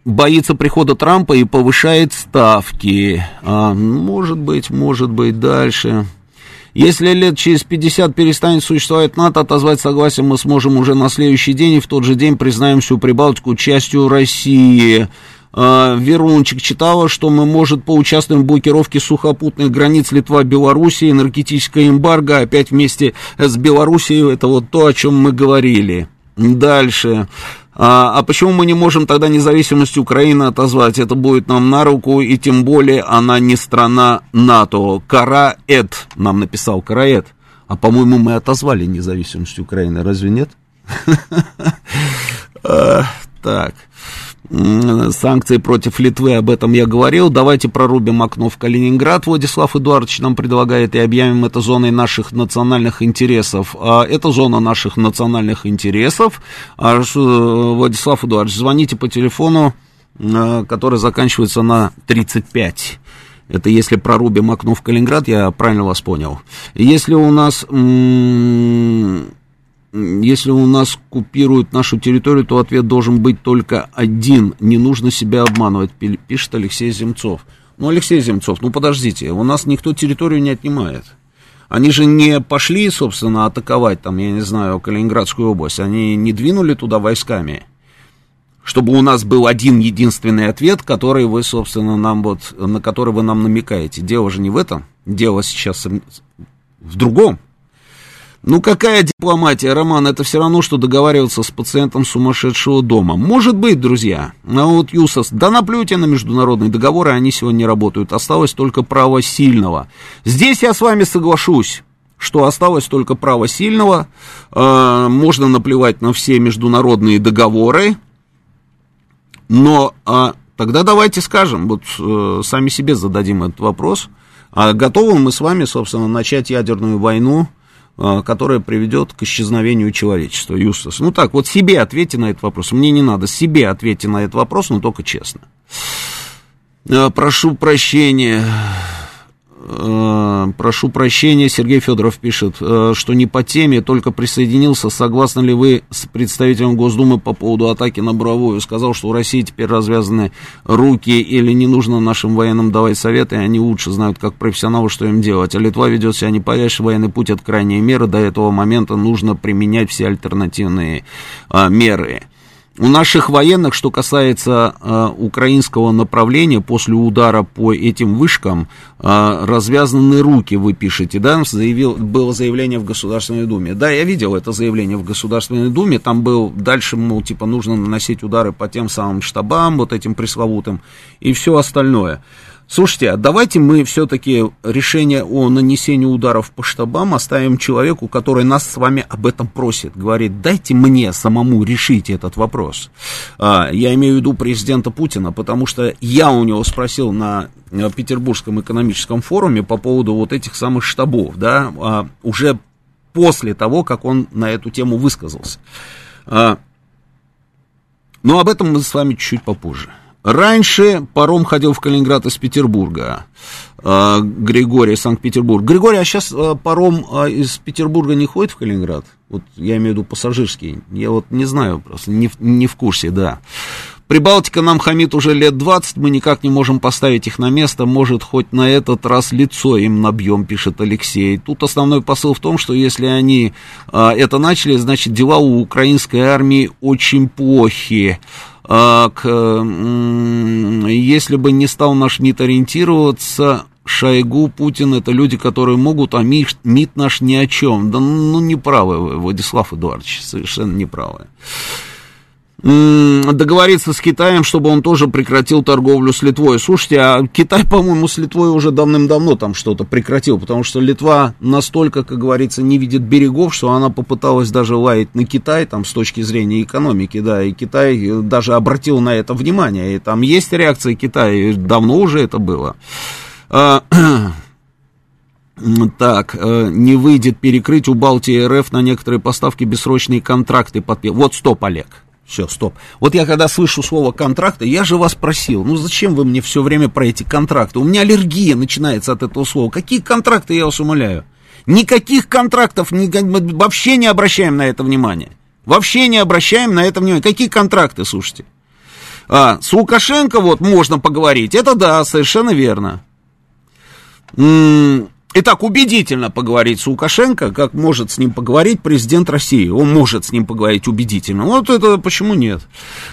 боится прихода Трампа и повышает ставки. А, может быть, может быть, дальше. Если лет через 50 перестанет существовать НАТО, отозвать согласие мы сможем уже на следующий день, и в тот же день признаем всю Прибалтику частью России. А, Верунчик читала, что мы, может, поучаствуем в блокировке сухопутных границ Литва-Белоруссии, энергетическое эмбарго, опять вместе с Белоруссией, это вот то, о чем мы говорили. Дальше. А, а почему мы не можем тогда независимость Украины отозвать? Это будет нам на руку, и тем более она не страна НАТО. Караэт нам написал, Караэт. А, по-моему, мы отозвали независимость Украины, разве нет? А, так санкции против Литвы, об этом я говорил. Давайте прорубим окно в Калининград. Владислав Эдуардович нам предлагает и объявим это зоной наших национальных интересов. А это зона наших национальных интересов. А, Владислав Эдуардович, звоните по телефону, а, который заканчивается на 35. Это если прорубим окно в Калининград, я правильно вас понял. Если у нас если у нас купируют нашу территорию, то ответ должен быть только один. Не нужно себя обманывать, пишет Алексей Земцов. Ну, Алексей Земцов, ну подождите, у нас никто территорию не отнимает. Они же не пошли, собственно, атаковать там, я не знаю, Калининградскую область. Они не двинули туда войсками. Чтобы у нас был один единственный ответ, который вы, собственно, нам вот, на который вы нам намекаете. Дело же не в этом. Дело сейчас в другом. Ну какая дипломатия, Роман, это все равно, что договариваться с пациентом сумасшедшего дома. Может быть, друзья. А вот Юсос, да наплюйте на международные договоры, они сегодня не работают. Осталось только право сильного. Здесь я с вами соглашусь что осталось только право сильного, э, можно наплевать на все международные договоры, но э, тогда давайте скажем, вот э, сами себе зададим этот вопрос, а готовы мы с вами, собственно, начать ядерную войну которая приведет к исчезновению человечества, Юстас. Ну так, вот себе ответьте на этот вопрос. Мне не надо, себе ответьте на этот вопрос, но только честно. А, прошу прощения. Э, прошу прощения, Сергей Федоров пишет, э, что не по теме, только присоединился. Согласны ли вы с представителем Госдумы по поводу атаки на Буровую? Сказал, что у России теперь развязаны руки или не нужно нашим военным давать советы, они лучше знают, как профессионалы, что им делать. А Литва ведет себя не подальше, военный путь от крайней меры. До этого момента нужно применять все альтернативные а, меры. У наших военных, что касается э, украинского направления, после удара по этим вышкам, э, развязаны руки, вы пишете, да, заявил, было заявление в Государственной Думе. Да, я видел это заявление в Государственной Думе, там был, дальше, мол, типа, нужно наносить удары по тем самым штабам, вот этим пресловутым, и все остальное. Слушайте, а давайте мы все-таки решение о нанесении ударов по штабам оставим человеку, который нас с вами об этом просит. Говорит, дайте мне самому решить этот вопрос. А, я имею в виду президента Путина, потому что я у него спросил на Петербургском экономическом форуме по поводу вот этих самых штабов, да, а, уже после того, как он на эту тему высказался. А, но об этом мы с вами чуть-чуть попозже. Раньше паром ходил в Калининград из Петербурга. Э, Григорий, Санкт-Петербург. Григорий, а сейчас э, паром э, из Петербурга не ходит в Калининград? Вот я имею в виду пассажирский. Я вот не знаю, просто не, не в курсе, да. Прибалтика нам хамит уже лет 20, мы никак не можем поставить их на место, может, хоть на этот раз лицо им набьем, пишет Алексей. Тут основной посыл в том, что если они а, это начали, значит, дела у украинской армии очень плохие. А, к, если бы не стал наш МИД ориентироваться, Шойгу, Путин, это люди, которые могут, а МИД, МИД наш ни о чем. Да ну, неправы вы, Владислав Эдуардович, совершенно неправы договориться с Китаем, чтобы он тоже прекратил торговлю с Литвой. Слушайте, а Китай, по-моему, с Литвой уже давным-давно там что-то прекратил, потому что Литва настолько, как говорится, не видит берегов, что она попыталась даже лаять на Китай, там, с точки зрения экономики, да, и Китай даже обратил на это внимание, и там есть реакция Китая, и давно уже это было. А, так, э, не выйдет перекрыть у Балтии РФ на некоторые поставки бессрочные контракты. Вот стоп, Олег. Все, стоп. Вот я когда слышу слово контракты, я же вас просил, ну зачем вы мне все время про эти контракты? У меня аллергия начинается от этого слова. Какие контракты, я вас умоляю? Никаких контрактов, ни, мы вообще не обращаем на это внимание. Вообще не обращаем на это внимание. Какие контракты, слушайте? А, с Лукашенко вот можно поговорить. Это да, совершенно верно. М-м- Итак, убедительно поговорить с Лукашенко, как может с ним поговорить президент России. Он может с ним поговорить убедительно. Вот это почему нет.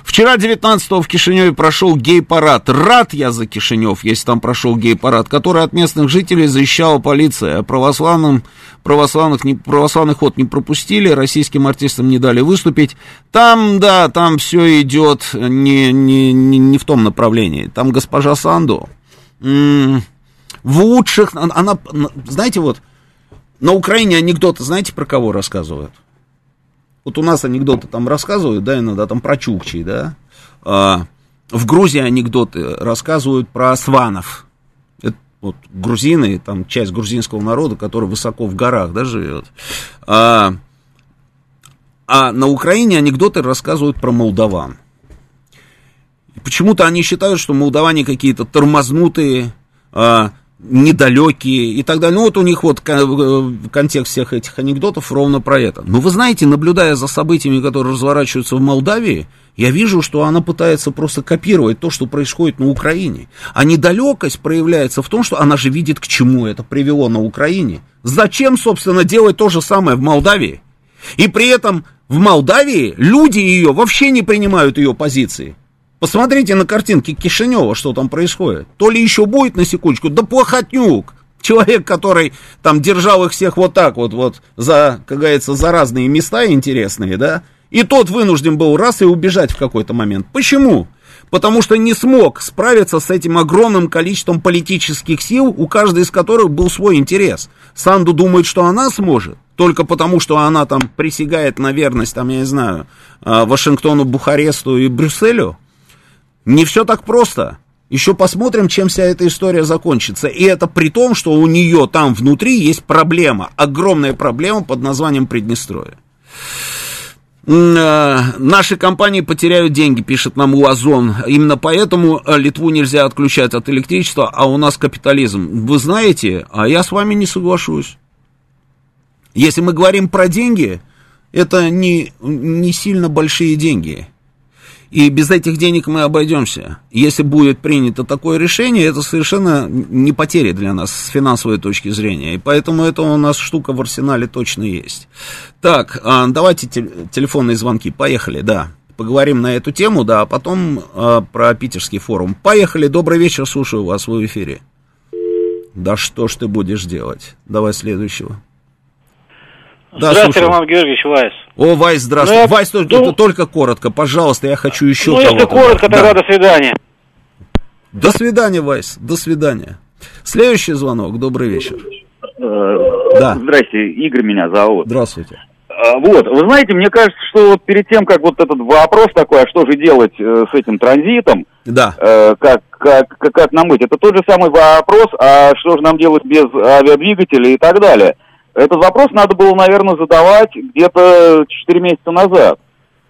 Вчера, 19-го, в Кишиневе прошел гей-парад. Рад я за Кишинев, если там прошел гей-парад, который от местных жителей защищала полиция. А православным, православных, не, православный ход не пропустили, российским артистам не дали выступить. Там, да, там все идет не, не, не, не в том направлении. Там госпожа Санду... М- в лучших, она, знаете, вот, на Украине анекдоты, знаете, про кого рассказывают? Вот у нас анекдоты там рассказывают, да, иногда там про Чукчей, да. А, в Грузии анекдоты рассказывают про сванов. Это вот грузины, там часть грузинского народа, который высоко в горах, да, живет. А, а на Украине анекдоты рассказывают про молдаван. почему-то они считают, что молдаване какие-то тормознутые, а, недалекие и так далее. Ну, вот у них вот э, контекст всех этих анекдотов ровно про это. Но вы знаете, наблюдая за событиями, которые разворачиваются в Молдавии, я вижу, что она пытается просто копировать то, что происходит на Украине. А недалекость проявляется в том, что она же видит, к чему это привело на Украине. Зачем, собственно, делать то же самое в Молдавии? И при этом в Молдавии люди ее вообще не принимают ее позиции. Посмотрите на картинки Кишинева, что там происходит. То ли еще будет на секундочку, да плохотнюк. Человек, который там держал их всех вот так вот, вот за, как говорится, за разные места интересные, да, и тот вынужден был раз и убежать в какой-то момент. Почему? Потому что не смог справиться с этим огромным количеством политических сил, у каждой из которых был свой интерес. Санду думает, что она сможет, только потому, что она там присягает на верность, там, я не знаю, а, Вашингтону, Бухаресту и Брюсселю. Не все так просто. Еще посмотрим, чем вся эта история закончится. И это при том, что у нее там внутри есть проблема, огромная проблема под названием Приднестровье. Э, наши компании потеряют деньги, пишет нам Лазон. Именно поэтому э, Литву нельзя отключать от электричества, а у нас капитализм. Вы знаете, а я с вами не соглашусь. Если мы говорим про деньги, это не, не сильно большие деньги. И без этих денег мы обойдемся. Если будет принято такое решение, это совершенно не потеря для нас с финансовой точки зрения. И поэтому это у нас штука в арсенале точно есть. Так, а, давайте телефонные звонки. Поехали, да. поговорим на эту тему, да, а потом э, про питерский форум. Поехали, добрый вечер, слушаю вас в эфире. Да что ж ты будешь делать? Давай следующего. Да, здравствуйте, слушаю. Роман Георгиевич Вайс. О, Вайс, здравствуй. Ну, Вайс, только, ну, только коротко, пожалуйста, я хочу еще Ну, если коротко, тогда да. до свидания. До свидания, Вайс, до свидания. Следующий звонок, добрый вечер. Э, да. Здрасте, Игорь меня зовут. Здравствуйте. А, вот, вы знаете, мне кажется, что вот перед тем, как вот этот вопрос такой, а что же делать э, с этим транзитом, да. э, как, как, как, как нам быть, это тот же самый вопрос, а что же нам делать без авиадвигателей и так далее. Этот вопрос надо было, наверное, задавать где-то 4 месяца назад.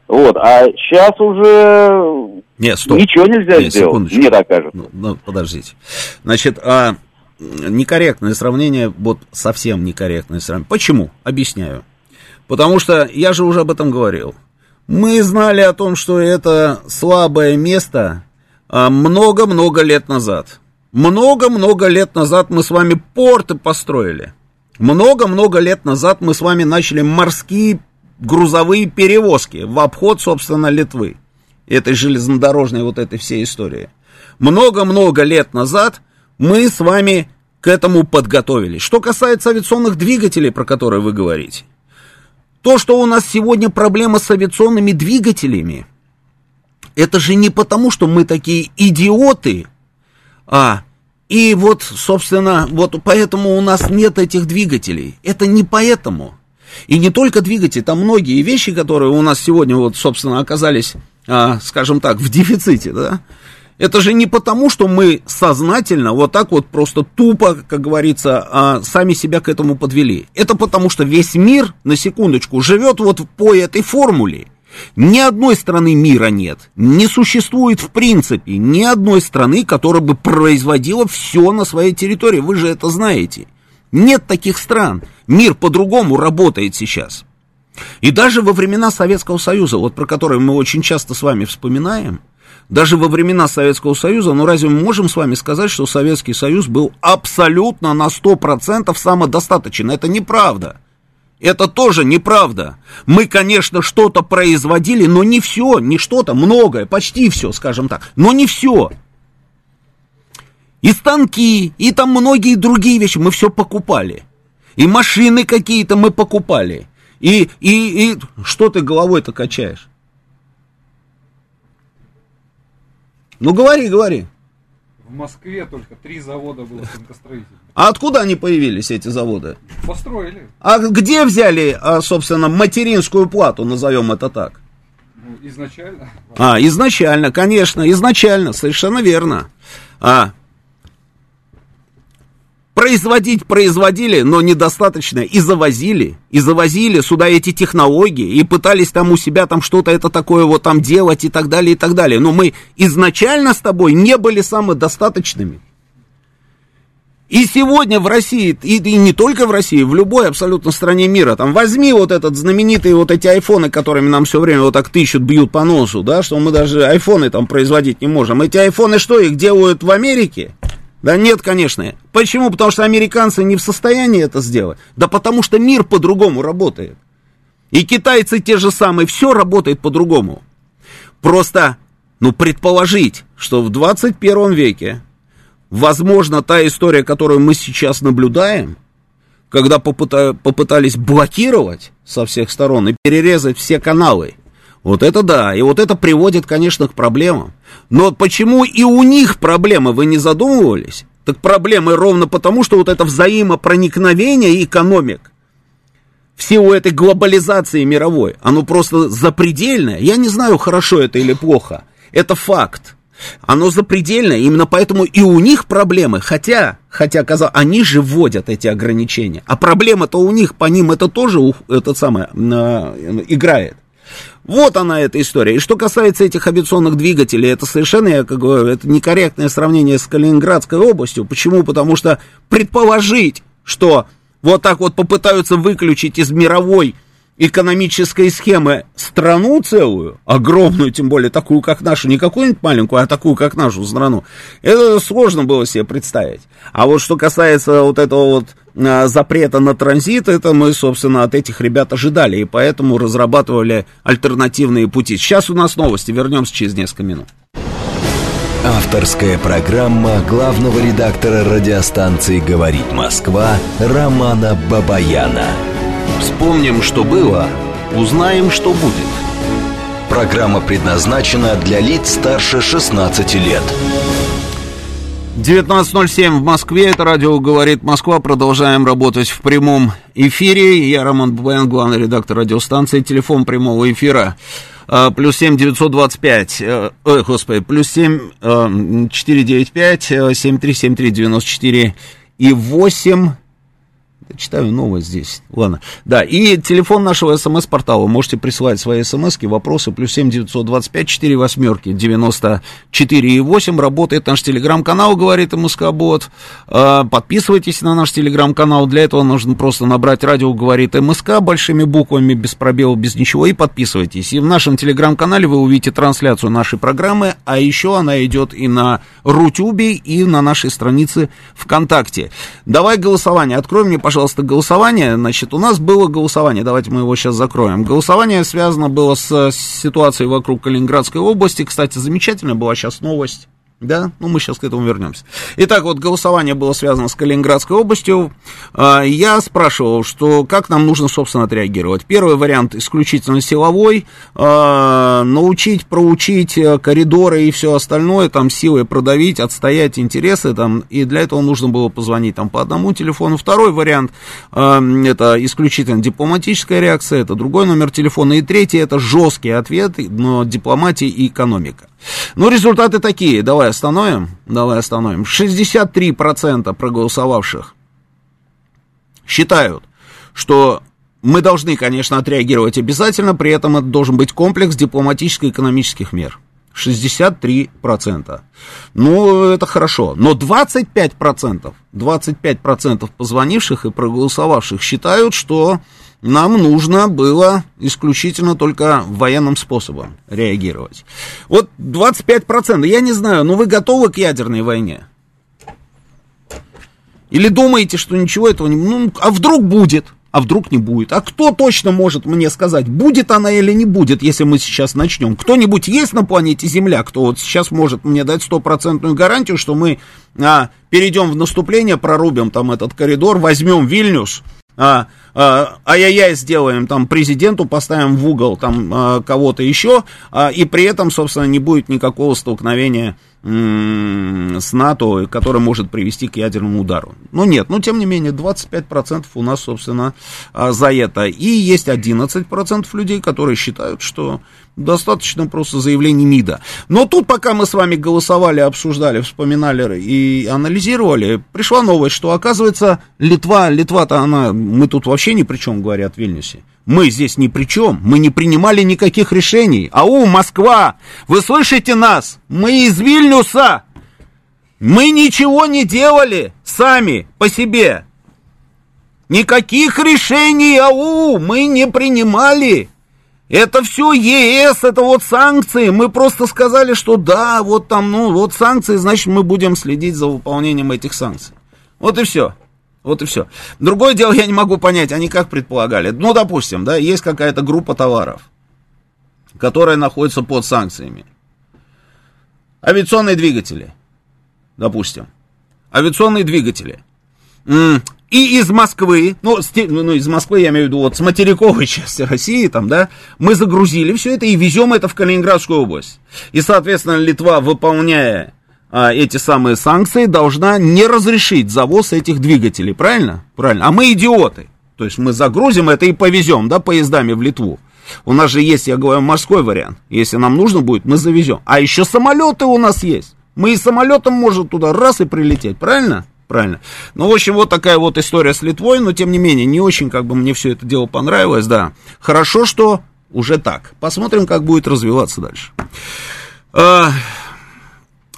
Вот, а сейчас уже Нет, стоп. ничего нельзя Нет, сделать, секундочку. мне так кажется. Ну, ну, подождите. Значит, а, некорректное сравнение, вот совсем некорректное сравнение. Почему? Объясняю. Потому что я же уже об этом говорил. Мы знали о том, что это слабое место а, много-много лет назад. Много-много лет назад мы с вами порты построили. Много-много лет назад мы с вами начали морские грузовые перевозки в обход, собственно, Литвы. Этой железнодорожной вот этой всей истории. Много-много лет назад мы с вами к этому подготовились. Что касается авиационных двигателей, про которые вы говорите. То, что у нас сегодня проблема с авиационными двигателями, это же не потому, что мы такие идиоты, а и вот, собственно, вот поэтому у нас нет этих двигателей. Это не поэтому. И не только двигатели, там многие вещи, которые у нас сегодня, вот, собственно, оказались, а, скажем так, в дефиците, да. Это же не потому, что мы сознательно, вот так вот просто тупо, как говорится, а, сами себя к этому подвели. Это потому, что весь мир, на секундочку, живет вот по этой формуле. Ни одной страны мира нет, не существует в принципе ни одной страны, которая бы производила все на своей территории, вы же это знаете. Нет таких стран, мир по-другому работает сейчас. И даже во времена Советского Союза, вот про который мы очень часто с вами вспоминаем, даже во времена Советского Союза, ну разве мы можем с вами сказать, что Советский Союз был абсолютно на 100% самодостаточен? Это неправда. Это тоже неправда. Мы, конечно, что-то производили, но не все, не что-то, многое, почти все, скажем так, но не все. И станки, и там многие другие вещи мы все покупали. И машины какие-то мы покупали. И, и, и что ты головой-то качаешь? Ну говори, говори. В Москве только три завода было тонкостроительных. А откуда они появились, эти заводы? Построили. А где взяли, а, собственно, материнскую плату, назовем это так? Ну, изначально. А, изначально, конечно, изначально, совершенно верно. А, Производить производили, но недостаточно, и завозили, и завозили сюда эти технологии, и пытались там у себя там что-то это такое вот там делать и так далее, и так далее. Но мы изначально с тобой не были самодостаточными. И сегодня в России, и, и не только в России, в любой абсолютно стране мира, там возьми вот этот знаменитый вот эти айфоны, которыми нам все время вот так тыщут, бьют по носу, да, что мы даже айфоны там производить не можем. Эти айфоны что, их делают в Америке? Да нет, конечно. Почему? Потому что американцы не в состоянии это сделать. Да потому что мир по-другому работает. И китайцы те же самые, все работает по-другому. Просто, ну, предположить, что в 21 веке, возможно, та история, которую мы сейчас наблюдаем, когда попыта- попытались блокировать со всех сторон и перерезать все каналы – вот это да, и вот это приводит, конечно, к проблемам. Но почему и у них проблемы, вы не задумывались? Так проблемы ровно потому, что вот это взаимопроникновение экономик, всего этой глобализации мировой, оно просто запредельное. Я не знаю, хорошо это или плохо. Это факт. Оно запредельное, именно поэтому и у них проблемы, хотя, хотя, казалось, они же вводят эти ограничения, а проблема-то у них, по ним это тоже, этот самый, э, играет. Вот она эта история. И что касается этих авиационных двигателей, это совершенно, я как говорю, это некорректное сравнение с Калининградской областью. Почему? Потому что предположить, что вот так вот попытаются выключить из мировой экономической схемы страну целую, огромную, тем более такую, как нашу, не какую-нибудь маленькую, а такую, как нашу страну, это сложно было себе представить. А вот что касается вот этого вот запрета на транзит, это мы, собственно, от этих ребят ожидали, и поэтому разрабатывали альтернативные пути. Сейчас у нас новости, вернемся через несколько минут. Авторская программа главного редактора радиостанции «Говорит Москва» Романа Бабаяна. Вспомним, что было, узнаем, что будет. Программа предназначена для лиц старше 16 лет. 19.07 в Москве, это радио «Говорит Москва», продолжаем работать в прямом эфире. Я Роман Бабаян, главный редактор радиостанции, телефон прямого эфира а, плюс семь девятьсот двадцать пять, э, ой, господи, плюс семь э, четыре девять пять э, семь три семь три девяносто четыре и восемь Читаю новость здесь. Ладно. Да, и телефон нашего смс-портала. Можете присылать свои смс вопросы. Плюс семь девятьсот двадцать пять четыре восьмерки девяносто четыре и восемь. Работает наш телеграм-канал, говорит МСК Бот. А, подписывайтесь на наш телеграм-канал. Для этого нужно просто набрать радио говорит МСК большими буквами, без пробела, без ничего. И подписывайтесь. И в нашем телеграм-канале вы увидите трансляцию нашей программы. А еще она идет и на Рутюбе, и на нашей странице ВКонтакте. Давай голосование. Открой мне, пожалуйста, пожалуйста, голосование. Значит, у нас было голосование, давайте мы его сейчас закроем. Голосование связано было с ситуацией вокруг Калининградской области. Кстати, замечательная была сейчас новость да, ну мы сейчас к этому вернемся. Итак, вот голосование было связано с Калининградской областью. А, я спрашивал, что как нам нужно, собственно, отреагировать. Первый вариант исключительно силовой. А, научить, проучить э, коридоры и все остальное, там силой продавить, отстоять интересы, там, и для этого нужно было позвонить там по одному телефону. Второй вариант, а, это исключительно дипломатическая реакция, это другой номер телефона. И третий, это жесткий ответ, но дипломатия и экономика. Ну, результаты такие. Давай остановим. Давай остановим. 63% проголосовавших считают, что мы должны, конечно, отреагировать обязательно, при этом это должен быть комплекс дипломатическо-экономических мер. 63%. Ну, это хорошо. Но 25%, 25% позвонивших и проголосовавших считают, что нам нужно было исключительно только военным способом реагировать. Вот 25%, я не знаю, но вы готовы к ядерной войне? Или думаете, что ничего этого не... Ну, а вдруг будет? А вдруг не будет? А кто точно может мне сказать, будет она или не будет, если мы сейчас начнем? Кто-нибудь есть на планете Земля, кто вот сейчас может мне дать стопроцентную гарантию, что мы а, перейдем в наступление, прорубим там этот коридор, возьмем Вильнюс, а, а, ай-яй-яй сделаем, там, президенту поставим в угол, там, а, кого-то еще, а, и при этом, собственно, не будет никакого столкновения с НАТО, который может привести к ядерному удару. Ну нет, но тем не менее 25% у нас, собственно, а, за это. И есть 11% людей, которые считают, что достаточно просто заявлений МИДа. Но тут, пока мы с вами голосовали, обсуждали, вспоминали и анализировали, пришла новость, что, оказывается, Литва, Литва-то она, мы тут вообще ни при чем, говорят в Вильнюсе. Мы здесь ни при чем, мы не принимали никаких решений. Ау, Москва, вы слышите нас? Мы из Вильнюса. Мы ничего не делали сами, по себе. Никаких решений, ау, мы не принимали. Это все ЕС, это вот санкции. Мы просто сказали, что да, вот там, ну, вот санкции, значит, мы будем следить за выполнением этих санкций. Вот и все. Вот и все. Другое дело, я не могу понять, они как предполагали. Ну, допустим, да, есть какая-то группа товаров, которая находится под санкциями. Авиационные двигатели, допустим. Авиационные двигатели. И из Москвы, ну, ну, из Москвы, я имею в виду, вот с материковой части России, там, да, мы загрузили все это и везем это в Калининградскую область. И, соответственно, Литва, выполняя а, эти самые санкции, должна не разрешить завоз этих двигателей, правильно? Правильно. А мы идиоты. То есть мы загрузим это и повезем, да, поездами в Литву. У нас же есть, я говорю, морской вариант. Если нам нужно будет, мы завезем. А еще самолеты у нас есть. Мы и самолетом можем туда раз и прилететь, правильно? Правильно. Ну, в общем, вот такая вот история с Литвой, но тем не менее, не очень как бы мне все это дело понравилось, да. Хорошо, что уже так. Посмотрим, как будет развиваться дальше. А,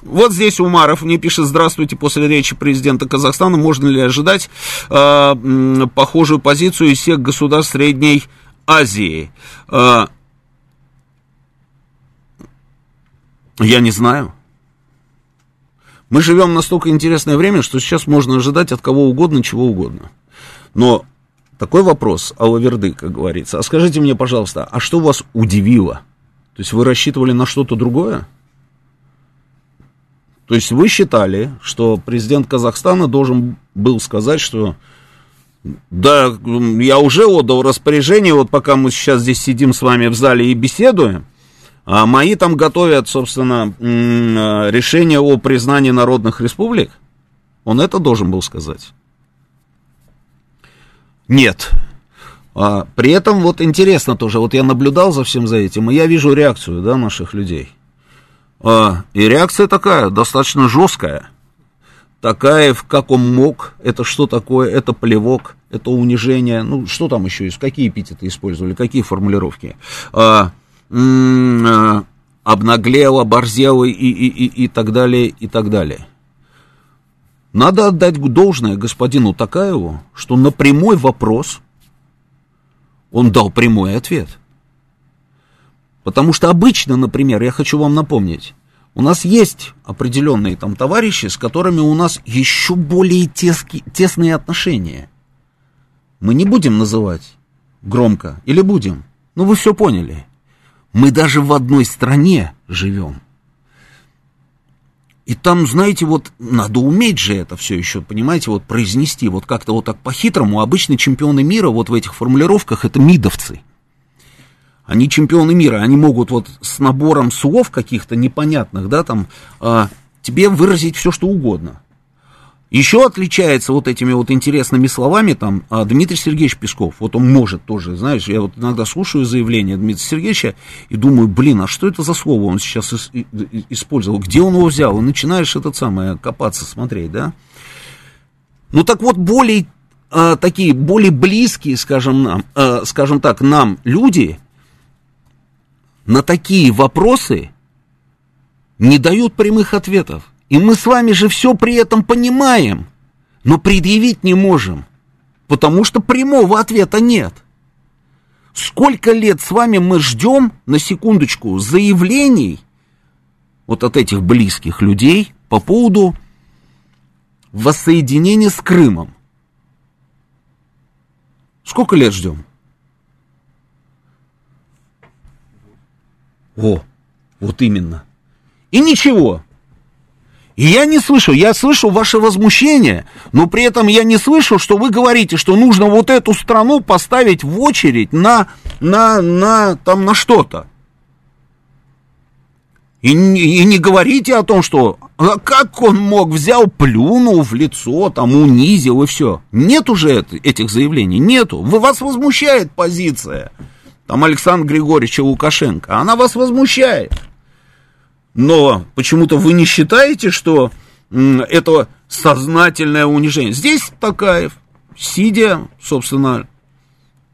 вот здесь Умаров мне пишет, здравствуйте, после речи президента Казахстана можно ли ожидать э, похожую позицию из всех государств Средней Азии? Э, я не знаю. Мы живем настолько интересное время, что сейчас можно ожидать от кого угодно, чего угодно. Но такой вопрос, Алаверды, как говорится. А скажите мне, пожалуйста, а что вас удивило? То есть вы рассчитывали на что-то другое? То есть вы считали, что президент Казахстана должен был сказать, что да, я уже отдал распоряжение, вот пока мы сейчас здесь сидим с вами в зале и беседуем, а мои там готовят, собственно, решение о признании народных республик. Он это должен был сказать. Нет. А, при этом вот интересно тоже, вот я наблюдал за всем за этим, и я вижу реакцию, да, наших людей. А, и реакция такая, достаточно жесткая. Такая, как он мог, это что такое, это плевок, это унижение, ну, что там еще есть, какие эпитеты использовали, какие формулировки. А, обнаглел, оборзел и, и, и, и так далее, и так далее. Надо отдать должное господину Такаеву, что на прямой вопрос он дал прямой ответ. Потому что обычно, например, я хочу вам напомнить, у нас есть определенные там товарищи, с которыми у нас еще более тески, тесные отношения. Мы не будем называть громко, или будем? Ну, вы все поняли. Мы даже в одной стране живем. И там, знаете, вот надо уметь же это все еще, понимаете, вот произнести, вот как-то вот так по-хитрому. Обычно чемпионы мира вот в этих формулировках это мидовцы. Они чемпионы мира, они могут вот с набором слов каких-то непонятных, да, там, а, тебе выразить все, что угодно. Еще отличается вот этими вот интересными словами там а, Дмитрий Сергеевич Песков. Вот он может тоже, знаешь, я вот иногда слушаю заявление Дмитрия Сергеевича и думаю, блин, а что это за слово он сейчас использовал? Где он его взял? И начинаешь этот самое копаться, смотреть, да? Ну так вот, более а, такие, более близкие, скажем, нам, а, скажем так, нам люди на такие вопросы не дают прямых ответов. И мы с вами же все при этом понимаем, но предъявить не можем, потому что прямого ответа нет. Сколько лет с вами мы ждем, на секундочку, заявлений вот от этих близких людей по поводу воссоединения с Крымом? Сколько лет ждем? О, вот именно. И ничего. И я не слышу, я слышу ваше возмущение, но при этом я не слышу, что вы говорите, что нужно вот эту страну поставить в очередь на, на, на, там, на что-то. И, и не говорите о том, что а как он мог, взял, плюнул в лицо, там, унизил и все. Нет уже это, этих заявлений, нету. Вы, вас возмущает позиция, там, Александра Григорьевича Лукашенко, она вас возмущает. Но почему-то вы не считаете, что это сознательное унижение. Здесь Такаев, сидя, собственно,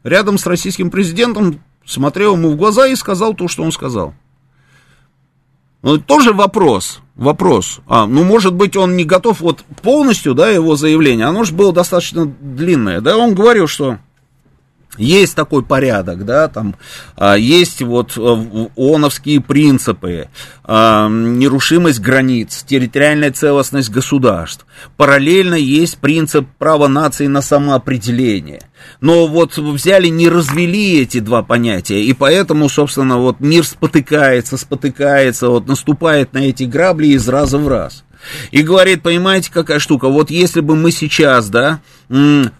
рядом с российским президентом, смотрел ему в глаза и сказал то, что он сказал. Ну, тоже вопрос, вопрос. А, ну, может быть, он не готов вот полностью, да, его заявление, оно же было достаточно длинное, да, он говорил, что есть такой порядок, да, там а, есть вот э, ООНовские принципы, а, нерушимость границ, территориальная целостность государств. Параллельно есть принцип права нации на самоопределение. Но вот взяли, не развели эти два понятия, и поэтому, собственно, вот мир спотыкается, спотыкается, вот наступает на эти грабли из раза в раз. И говорит, понимаете, какая штука, вот если бы мы сейчас, да,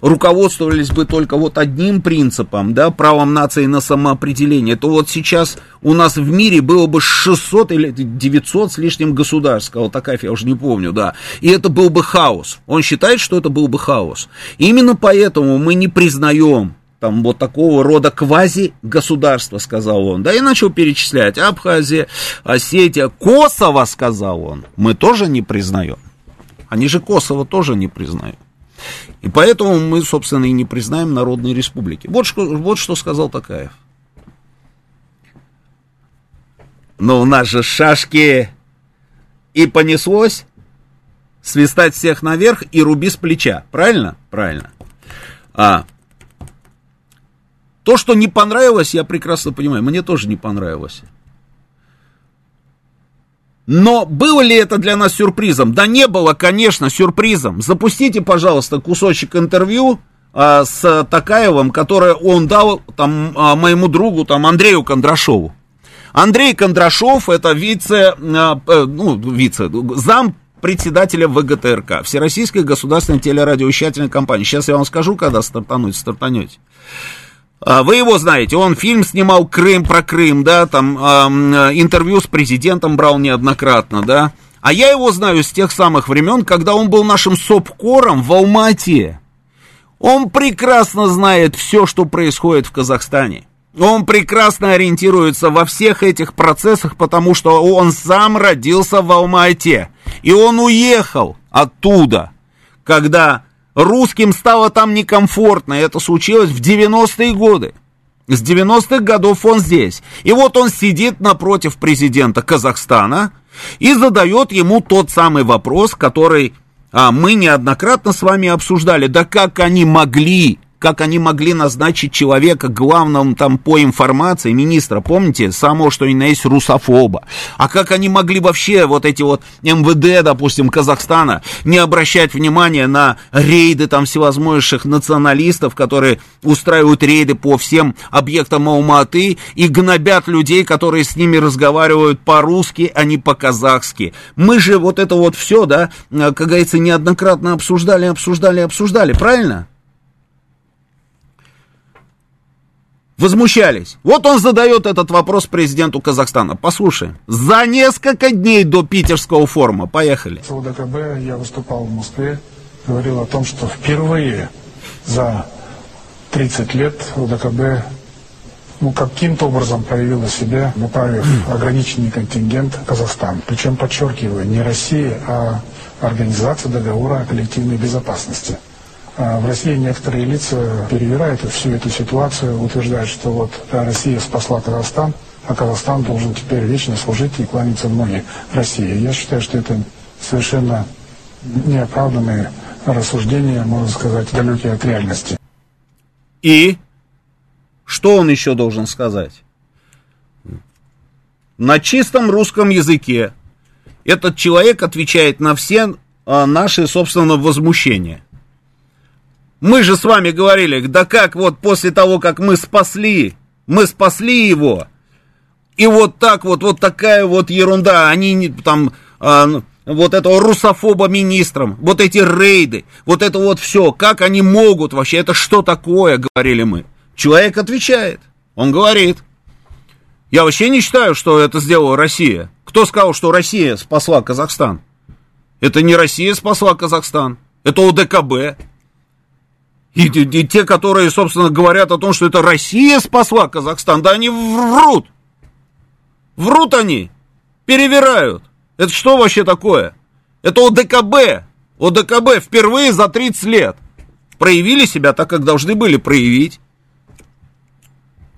руководствовались бы только вот одним принципом, да, правом нации на самоопределение, то вот сейчас у нас в мире было бы 600 или 900 с лишним государств, сказал Такаев, я уже не помню, да, и это был бы хаос. Он считает, что это был бы хаос. Именно поэтому мы не признаем там вот такого рода квази-государства, сказал он. Да и начал перечислять. Абхазия, Осетия, Косово, сказал он. Мы тоже не признаем. Они же Косово тоже не признают. И поэтому мы, собственно, и не признаем народные республики. Вот что, вот что сказал Такаев. Но у нас же шашки и понеслось свистать всех наверх и руби с плеча. Правильно? Правильно. А, то, что не понравилось, я прекрасно понимаю. Мне тоже не понравилось. Но было ли это для нас сюрпризом? Да не было, конечно, сюрпризом. Запустите, пожалуйста, кусочек интервью а, с Такаевым, которое он дал там а, моему другу, там Андрею Кондрашову. Андрей Кондрашов это вице, а, ну, вице, зам председателя ВГТРК, Всероссийской государственной телерадиовещательной компании. Сейчас я вам скажу, когда стартануть, стартанете. Вы его знаете, он фильм снимал Крым про Крым, да, там э, интервью с президентом брал неоднократно, да. А я его знаю с тех самых времен, когда он был нашим СОПКОРом в Алмате. Он прекрасно знает все, что происходит в Казахстане. Он прекрасно ориентируется во всех этих процессах, потому что он сам родился в Алмате. И он уехал оттуда, когда русским стало там некомфортно. Это случилось в 90-е годы. С 90-х годов он здесь. И вот он сидит напротив президента Казахстана и задает ему тот самый вопрос, который а, мы неоднократно с вами обсуждали. Да как они могли как они могли назначить человека главным там по информации, министра, помните, само, что и на есть русофоба, а как они могли вообще вот эти вот МВД, допустим, Казахстана, не обращать внимания на рейды там всевозможных националистов, которые устраивают рейды по всем объектам Алматы и гнобят людей, которые с ними разговаривают по-русски, а не по-казахски. Мы же вот это вот все, да, как говорится, неоднократно обсуждали, обсуждали, обсуждали, правильно? Возмущались. Вот он задает этот вопрос президенту Казахстана. Послушай, за несколько дней до питерского форума. Поехали. В УДКБ я выступал в Москве, говорил о том, что впервые за 30 лет УДКБ ну, каким-то образом проявила себя, направив ограниченный контингент Казахстан. Причем, подчеркиваю, не Россия, а Организация договора о коллективной безопасности. А в России некоторые лица перевирают всю эту ситуацию, утверждают, что вот Россия спасла Казахстан, а Казахстан должен теперь вечно служить и кланяться в ноги России. Я считаю, что это совершенно неоправданные рассуждения, можно сказать, далекие от реальности. И что он еще должен сказать? На чистом русском языке этот человек отвечает на все а, наши, собственно, возмущения. Мы же с вами говорили, да как вот после того, как мы спасли, мы спасли его, и вот так вот, вот такая вот ерунда, они там, а, вот этого русофоба министром, вот эти рейды, вот это вот все, как они могут вообще, это что такое, говорили мы. Человек отвечает, он говорит, я вообще не считаю, что это сделала Россия. Кто сказал, что Россия спасла Казахстан? Это не Россия спасла Казахстан, это ОДКБ. И, и, и те, которые, собственно, говорят о том, что это Россия спасла Казахстан, да они врут. Врут они, перевирают. Это что вообще такое? Это ОДКБ. ОДКБ впервые за 30 лет проявили себя так, как должны были проявить.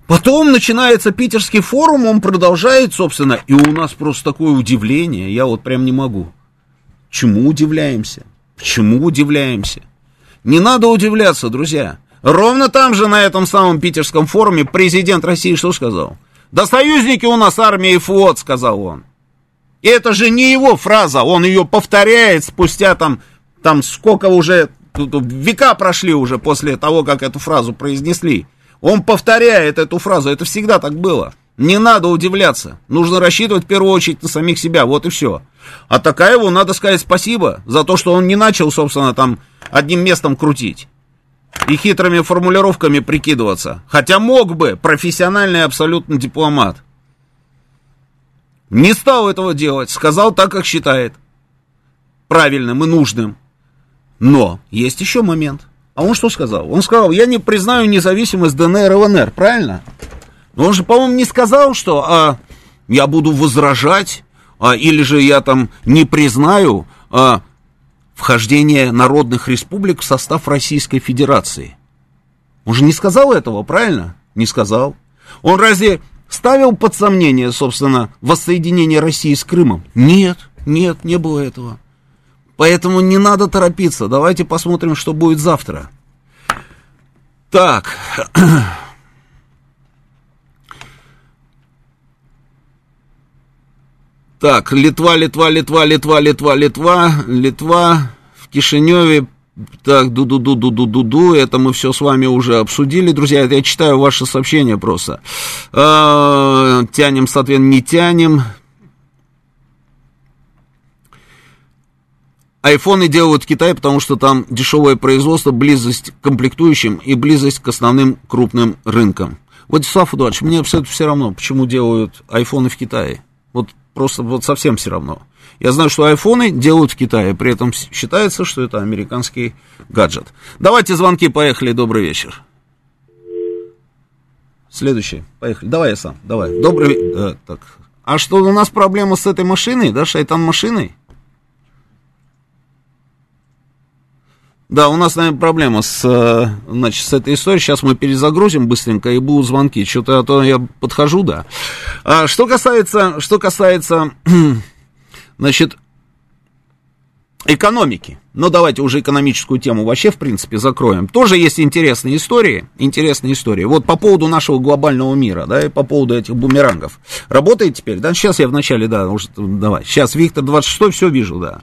Потом начинается питерский форум, он продолжает, собственно, и у нас просто такое удивление, я вот прям не могу. Чему удивляемся? Чему удивляемся? Не надо удивляться, друзья. Ровно там же, на этом самом питерском форуме, президент России что сказал? Да союзники у нас армия и флот, сказал он. И это же не его фраза, он ее повторяет спустя там, там сколько уже, века прошли уже после того, как эту фразу произнесли. Он повторяет эту фразу, это всегда так было. Не надо удивляться. Нужно рассчитывать в первую очередь на самих себя. Вот и все. А Такаеву надо сказать спасибо за то, что он не начал, собственно, там одним местом крутить. И хитрыми формулировками прикидываться. Хотя мог бы, профессиональный абсолютно дипломат. Не стал этого делать, сказал так, как считает. Правильным и нужным. Но есть еще момент. А он что сказал? Он сказал, я не признаю независимость ДНР и ЛНР, правильно? Но он же, по-моему, не сказал, что а, я буду возражать, а, или же я там не признаю а, вхождение народных республик в состав Российской Федерации. Он же не сказал этого, правильно? Не сказал. Он разве ставил под сомнение, собственно, воссоединение России с Крымом? Нет, нет, не было этого. Поэтому не надо торопиться. Давайте посмотрим, что будет завтра. Так. Так, Литва, Литва, Литва, Литва, Литва, Литва, Литва. В Кишиневе Так, ду-ду-ду-ду-ду-ду-ду, это мы все с вами уже обсудили, друзья, это я читаю ваши сообщения просто. Э, тянем, соответственно, не тянем. Айфоны делают в Китае, потому что там дешевое производство, близость к комплектующим и близость к основным крупным рынкам. Владислав Эдуардович, мне абсолютно все равно, почему делают айфоны в Китае. Вот просто вот совсем все равно. Я знаю, что айфоны делают в Китае, при этом считается, что это американский гаджет. Давайте звонки, поехали, добрый вечер. Следующий, поехали. Давай я сам, давай. Добрый вечер. Да, так. А что, у нас проблема с этой машиной, да, шайтан машиной? Да, у нас, наверное, проблема с, э, значит, с этой историей. Сейчас мы перезагрузим быстренько, и будут звонки. Что-то а то я подхожу, да. А, что касается, что касается, значит, экономики. Но давайте уже экономическую тему вообще, в принципе, закроем. Тоже есть интересные истории, интересные истории. Вот по поводу нашего глобального мира, да, и по поводу этих бумерангов. Работает теперь, да? Сейчас я вначале, да, уже, давай. Сейчас Виктор 26 все вижу, да.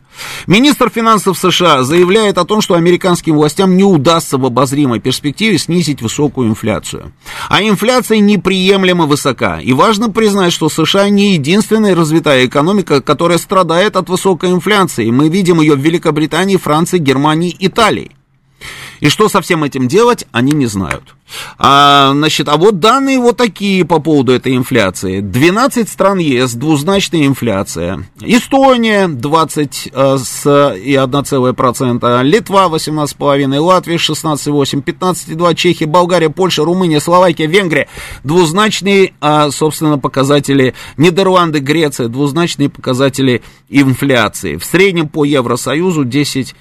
Министр финансов США заявляет о том, что американским властям не удастся в обозримой перспективе снизить высокую инфляцию. А инфляция неприемлемо высока. И важно признать, что США не единственная развитая экономика, которая страдает от высокой инфляции. Мы видим ее в Великобритании, Франции, Германии, Италии. И что со всем этим делать, они не знают. А, значит, а вот данные вот такие по поводу этой инфляции. 12 стран ЕС, двузначная инфляция. Эстония 20 а, с и 1,1%, Литва 18,5%, Латвия 16,8%, 15,2%, Чехия, Болгария, Польша, Румыния, Словакия, Венгрия. Двузначные, а, собственно, показатели. Нидерланды, Греция, двузначные показатели инфляции. В среднем по Евросоюзу 10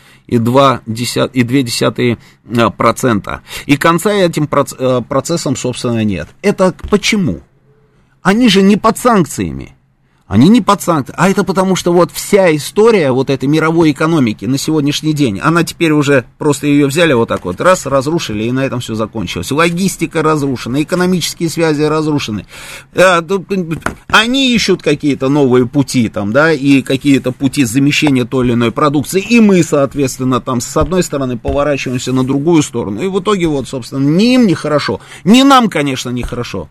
и 2,2%. А, и конца этим э, процессом, собственно, нет. Это почему? Они же не под санкциями. Они не под санкциями, а это потому, что вот вся история вот этой мировой экономики на сегодняшний день, она теперь уже просто ее взяли вот так вот, раз, разрушили, и на этом все закончилось. Логистика разрушена, экономические связи разрушены. Э, они ищут какие-то новые пути там, да, и какие-то пути замещения той или иной продукции, и мы, соответственно, там с одной стороны поворачиваемся на другую сторону, и в итоге вот, собственно, ни им не хорошо, ни нам, конечно, не хорошо.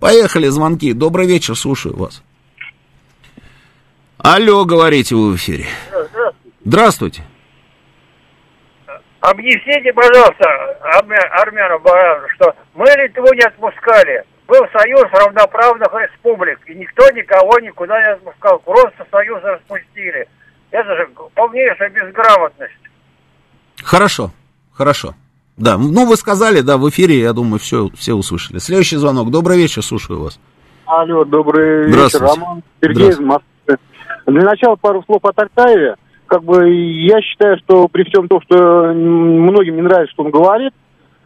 Поехали, звонки. Добрый вечер, слушаю вас. Алло, говорите вы в эфире. Здравствуйте. Здравствуйте. Объясните, пожалуйста, армянам, что мы Литву не отпускали. Был союз равноправных республик, и никто никого никуда не отпускал. Просто союз распустили. Это же полнейшая безграмотность. Хорошо, хорошо. Да, ну вы сказали, да, в эфире, я думаю, все, все услышали. Следующий звонок. Добрый вечер, слушаю вас. Алло, добрый вечер, Роман. Сергей из Москвы. Для начала пару слов о Тартаеве. Как бы я считаю, что при всем том, что многим не нравится, что он говорит,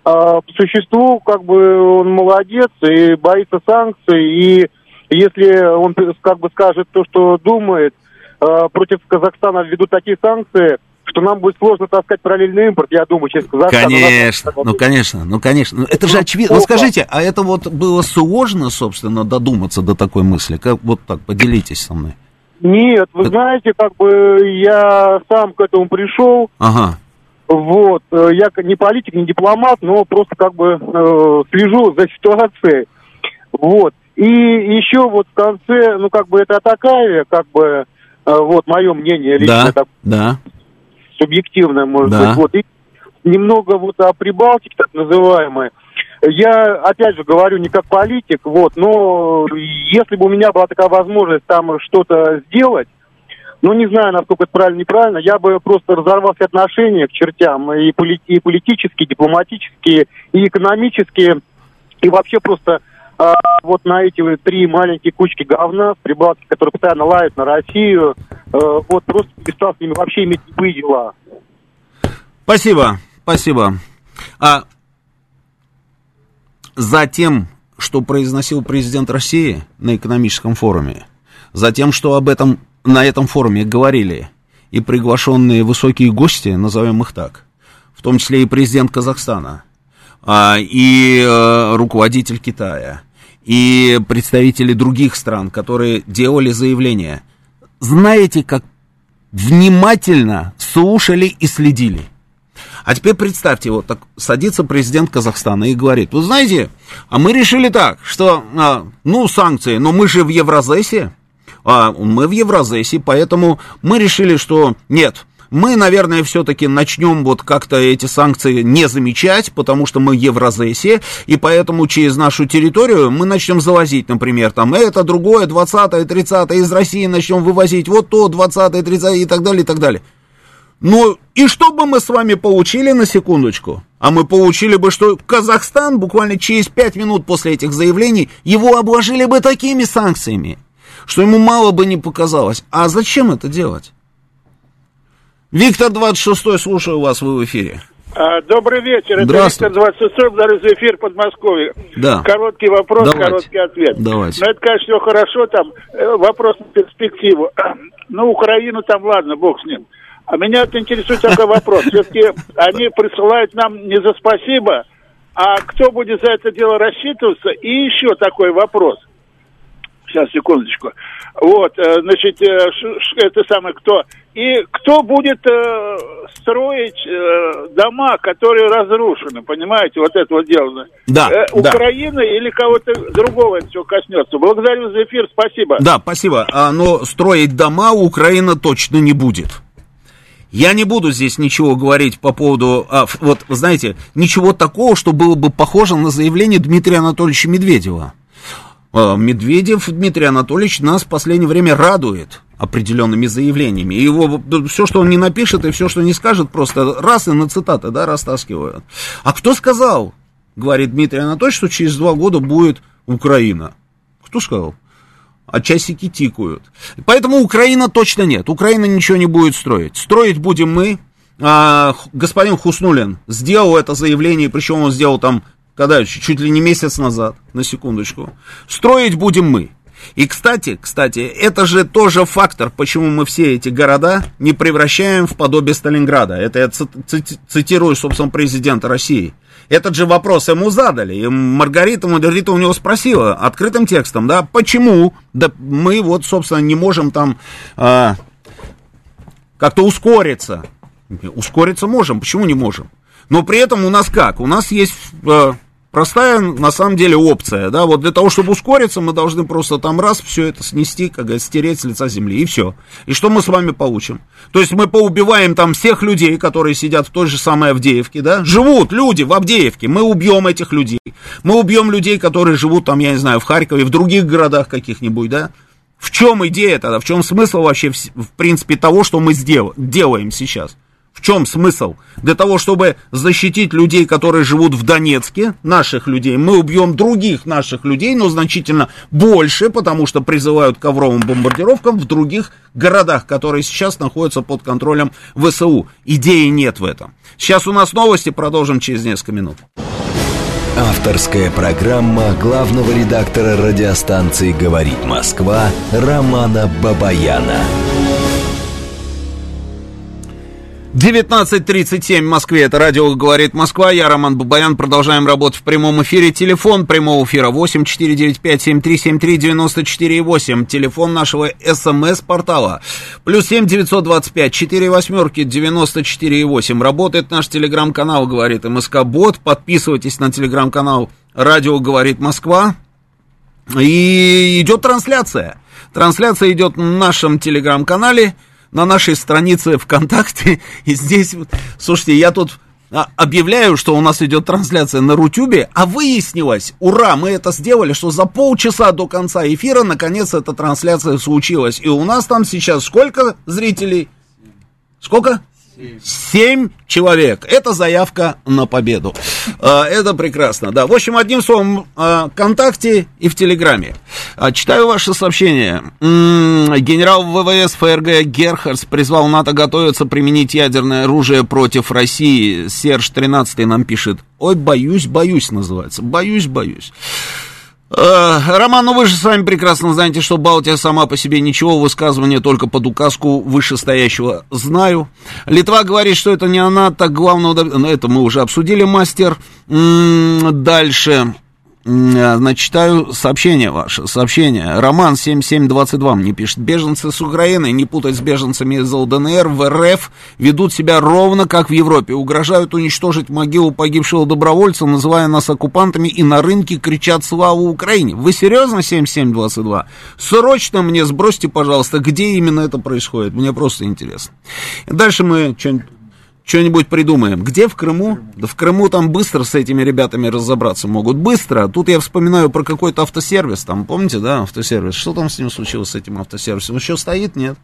а, по существу, как бы он молодец и боится санкций, и если он как бы скажет то, что думает, а, против Казахстана введут такие санкции, что нам будет сложно таскать параллельный импорт, я думаю, через Казахстан. Конечно, ну конечно, ну конечно. Это же очевидно. Вот скажите, а это вот было сложно, собственно, додуматься до такой мысли? Как вот так, поделитесь со мной. Нет, вы знаете, как бы я сам к этому пришел. Ага. Вот, э, я не политик, не дипломат, но просто как бы э, слежу за ситуацией. Вот. И еще вот в конце, ну как бы это такая, как бы, э, вот мое мнение лично, да, так, да. субъективное, может да. быть. Вот. И немного вот о Прибалтике, так называемой. Я, опять же, говорю не как политик, вот, но если бы у меня была такая возможность там что-то сделать, ну, не знаю, насколько это правильно, неправильно, я бы просто разорвал все отношения к чертям, и, полит, и политические, и дипломатические, и экономические, и вообще просто а, вот на эти три маленькие кучки говна в Прибалтике, которые постоянно лают на Россию, а, вот просто перестал с ними вообще иметь любые дела. Спасибо, спасибо. А за тем, что произносил президент России на экономическом форуме, за тем, что об этом на этом форуме говорили и приглашенные высокие гости, назовем их так, в том числе и президент Казахстана, а, и э, руководитель Китая, и представители других стран, которые делали заявления. Знаете, как внимательно слушали и следили. А теперь представьте, вот так садится президент Казахстана и говорит, вы знаете, а мы решили так, что, а, ну, санкции, но мы же в Евразесе, а мы в Евразесе, поэтому мы решили, что нет, мы, наверное, все-таки начнем вот как-то эти санкции не замечать, потому что мы в Евразесе, и поэтому через нашу территорию мы начнем завозить, например, там это, другое, 20-е, 30 из России начнем вывозить вот то, 20-е, 30 и так далее, и так далее. Ну, и что бы мы с вами получили на секундочку? А мы получили бы, что Казахстан буквально через 5 минут после этих заявлений его обложили бы такими санкциями, что ему мало бы не показалось. А зачем это делать? Виктор 26 слушаю вас, вы в эфире. А, добрый вечер, это Виктор 26 благодарю за эфир Подмосковье. Да. Короткий вопрос, Давайте. короткий ответ. Давайте. Ну, это, конечно, все хорошо, там, э, вопрос на перспективу. Ну, Украину там, ладно, бог с ним. А меня это интересует такой вопрос. Все-таки они присылают нам не за спасибо, а кто будет за это дело рассчитываться? И еще такой вопрос. Сейчас, секундочку. Вот, э, значит, э, это самое кто? И кто будет э, строить э, дома, которые разрушены, понимаете, вот это вот дело. Да, э, да. Украина или кого-то другого это все коснется. Благодарю за эфир, спасибо. Да, спасибо. А, но строить дома Украина точно не будет. Я не буду здесь ничего говорить по поводу, а, вот, знаете, ничего такого, что было бы похоже на заявление Дмитрия Анатольевича Медведева. А, Медведев Дмитрий Анатольевич нас в последнее время радует определенными заявлениями. Его все, что он не напишет, и все, что не скажет, просто раз и на цитаты, да, растаскивают. А кто сказал, говорит Дмитрий Анатольевич, что через два года будет Украина? Кто сказал? А часики тикают. Поэтому Украина точно нет. Украина ничего не будет строить. Строить будем мы. А, господин Хуснулин сделал это заявление, причем он сделал там, когда, чуть ли не месяц назад, на секундочку. Строить будем мы. И, кстати, кстати, это же тоже фактор, почему мы все эти города не превращаем в подобие Сталинграда. Это я цитирую, собственно, президента России. Этот же вопрос ему задали. И Маргарита, Маргарита у него спросила открытым текстом, да, почему да, мы вот, собственно, не можем там а, как-то ускориться. Ускориться можем, почему не можем? Но при этом у нас как? У нас есть а, простая, на самом деле, опция, да, вот для того, чтобы ускориться, мы должны просто там раз все это снести, как говорится, стереть с лица земли, и все. И что мы с вами получим? То есть мы поубиваем там всех людей, которые сидят в той же самой Авдеевке, да, живут люди в Авдеевке, мы убьем этих людей, мы убьем людей, которые живут там, я не знаю, в Харькове, в других городах каких-нибудь, да, в чем идея тогда, в чем смысл вообще, в, принципе, того, что мы сдел, делаем сейчас? В чем смысл? Для того, чтобы защитить людей, которые живут в Донецке, наших людей, мы убьем других наших людей, но значительно больше, потому что призывают к ковровым бомбардировкам в других городах, которые сейчас находятся под контролем ВСУ. Идеи нет в этом. Сейчас у нас новости, продолжим через несколько минут. Авторская программа главного редактора радиостанции «Говорит Москва» Романа Бабаяна. 19.37 в Москве, это радио «Говорит Москва», я Роман Бабаян, продолжаем работать в прямом эфире, телефон прямого эфира 8 495 7373 94 8, телефон нашего СМС-портала, плюс 7 925 4 восьмерки 94 8, работает наш телеграм-канал «Говорит МСК Бот», подписывайтесь на телеграм-канал «Радио Говорит Москва», и идет трансляция, трансляция идет в нашем телеграм-канале, на нашей странице ВКонтакте. И здесь, слушайте, я тут а, объявляю, что у нас идет трансляция на Рутюбе, а выяснилось, ура, мы это сделали, что за полчаса до конца эфира наконец эта трансляция случилась. И у нас там сейчас сколько зрителей? Сколько? Семь человек. Это заявка на победу. А, это прекрасно, да. В общем, одним словом, а, ВКонтакте и в Телеграме. А, читаю ваше сообщение. Генерал ВВС ФРГ Герхардс призвал НАТО готовиться применить ядерное оружие против России. Серж 13 нам пишет. Ой, боюсь, боюсь называется. Боюсь, боюсь. Э, Роман, ну вы же сами прекрасно знаете, что Балтия сама по себе ничего, высказывание только под указку вышестоящего знаю. Литва говорит, что это не она, так главного... Это мы уже обсудили, мастер. Дальше. А, значит, читаю сообщение ваше, сообщение. Роман 7722 мне пишет. Беженцы с Украины, не путать с беженцами из ЛДНР, в РФ ведут себя ровно как в Европе. Угрожают уничтожить могилу погибшего добровольца, называя нас оккупантами, и на рынке кричат «Славу Украине». Вы серьезно 7722? Срочно мне сбросьте, пожалуйста, где именно это происходит. Мне просто интересно. Дальше мы что-нибудь что-нибудь придумаем. Где в Крыму? Да в Крыму там быстро с этими ребятами разобраться могут. Быстро. Тут я вспоминаю про какой-то автосервис. Там, помните, да, автосервис? Что там с ним случилось, с этим автосервисом? Еще стоит? Нет.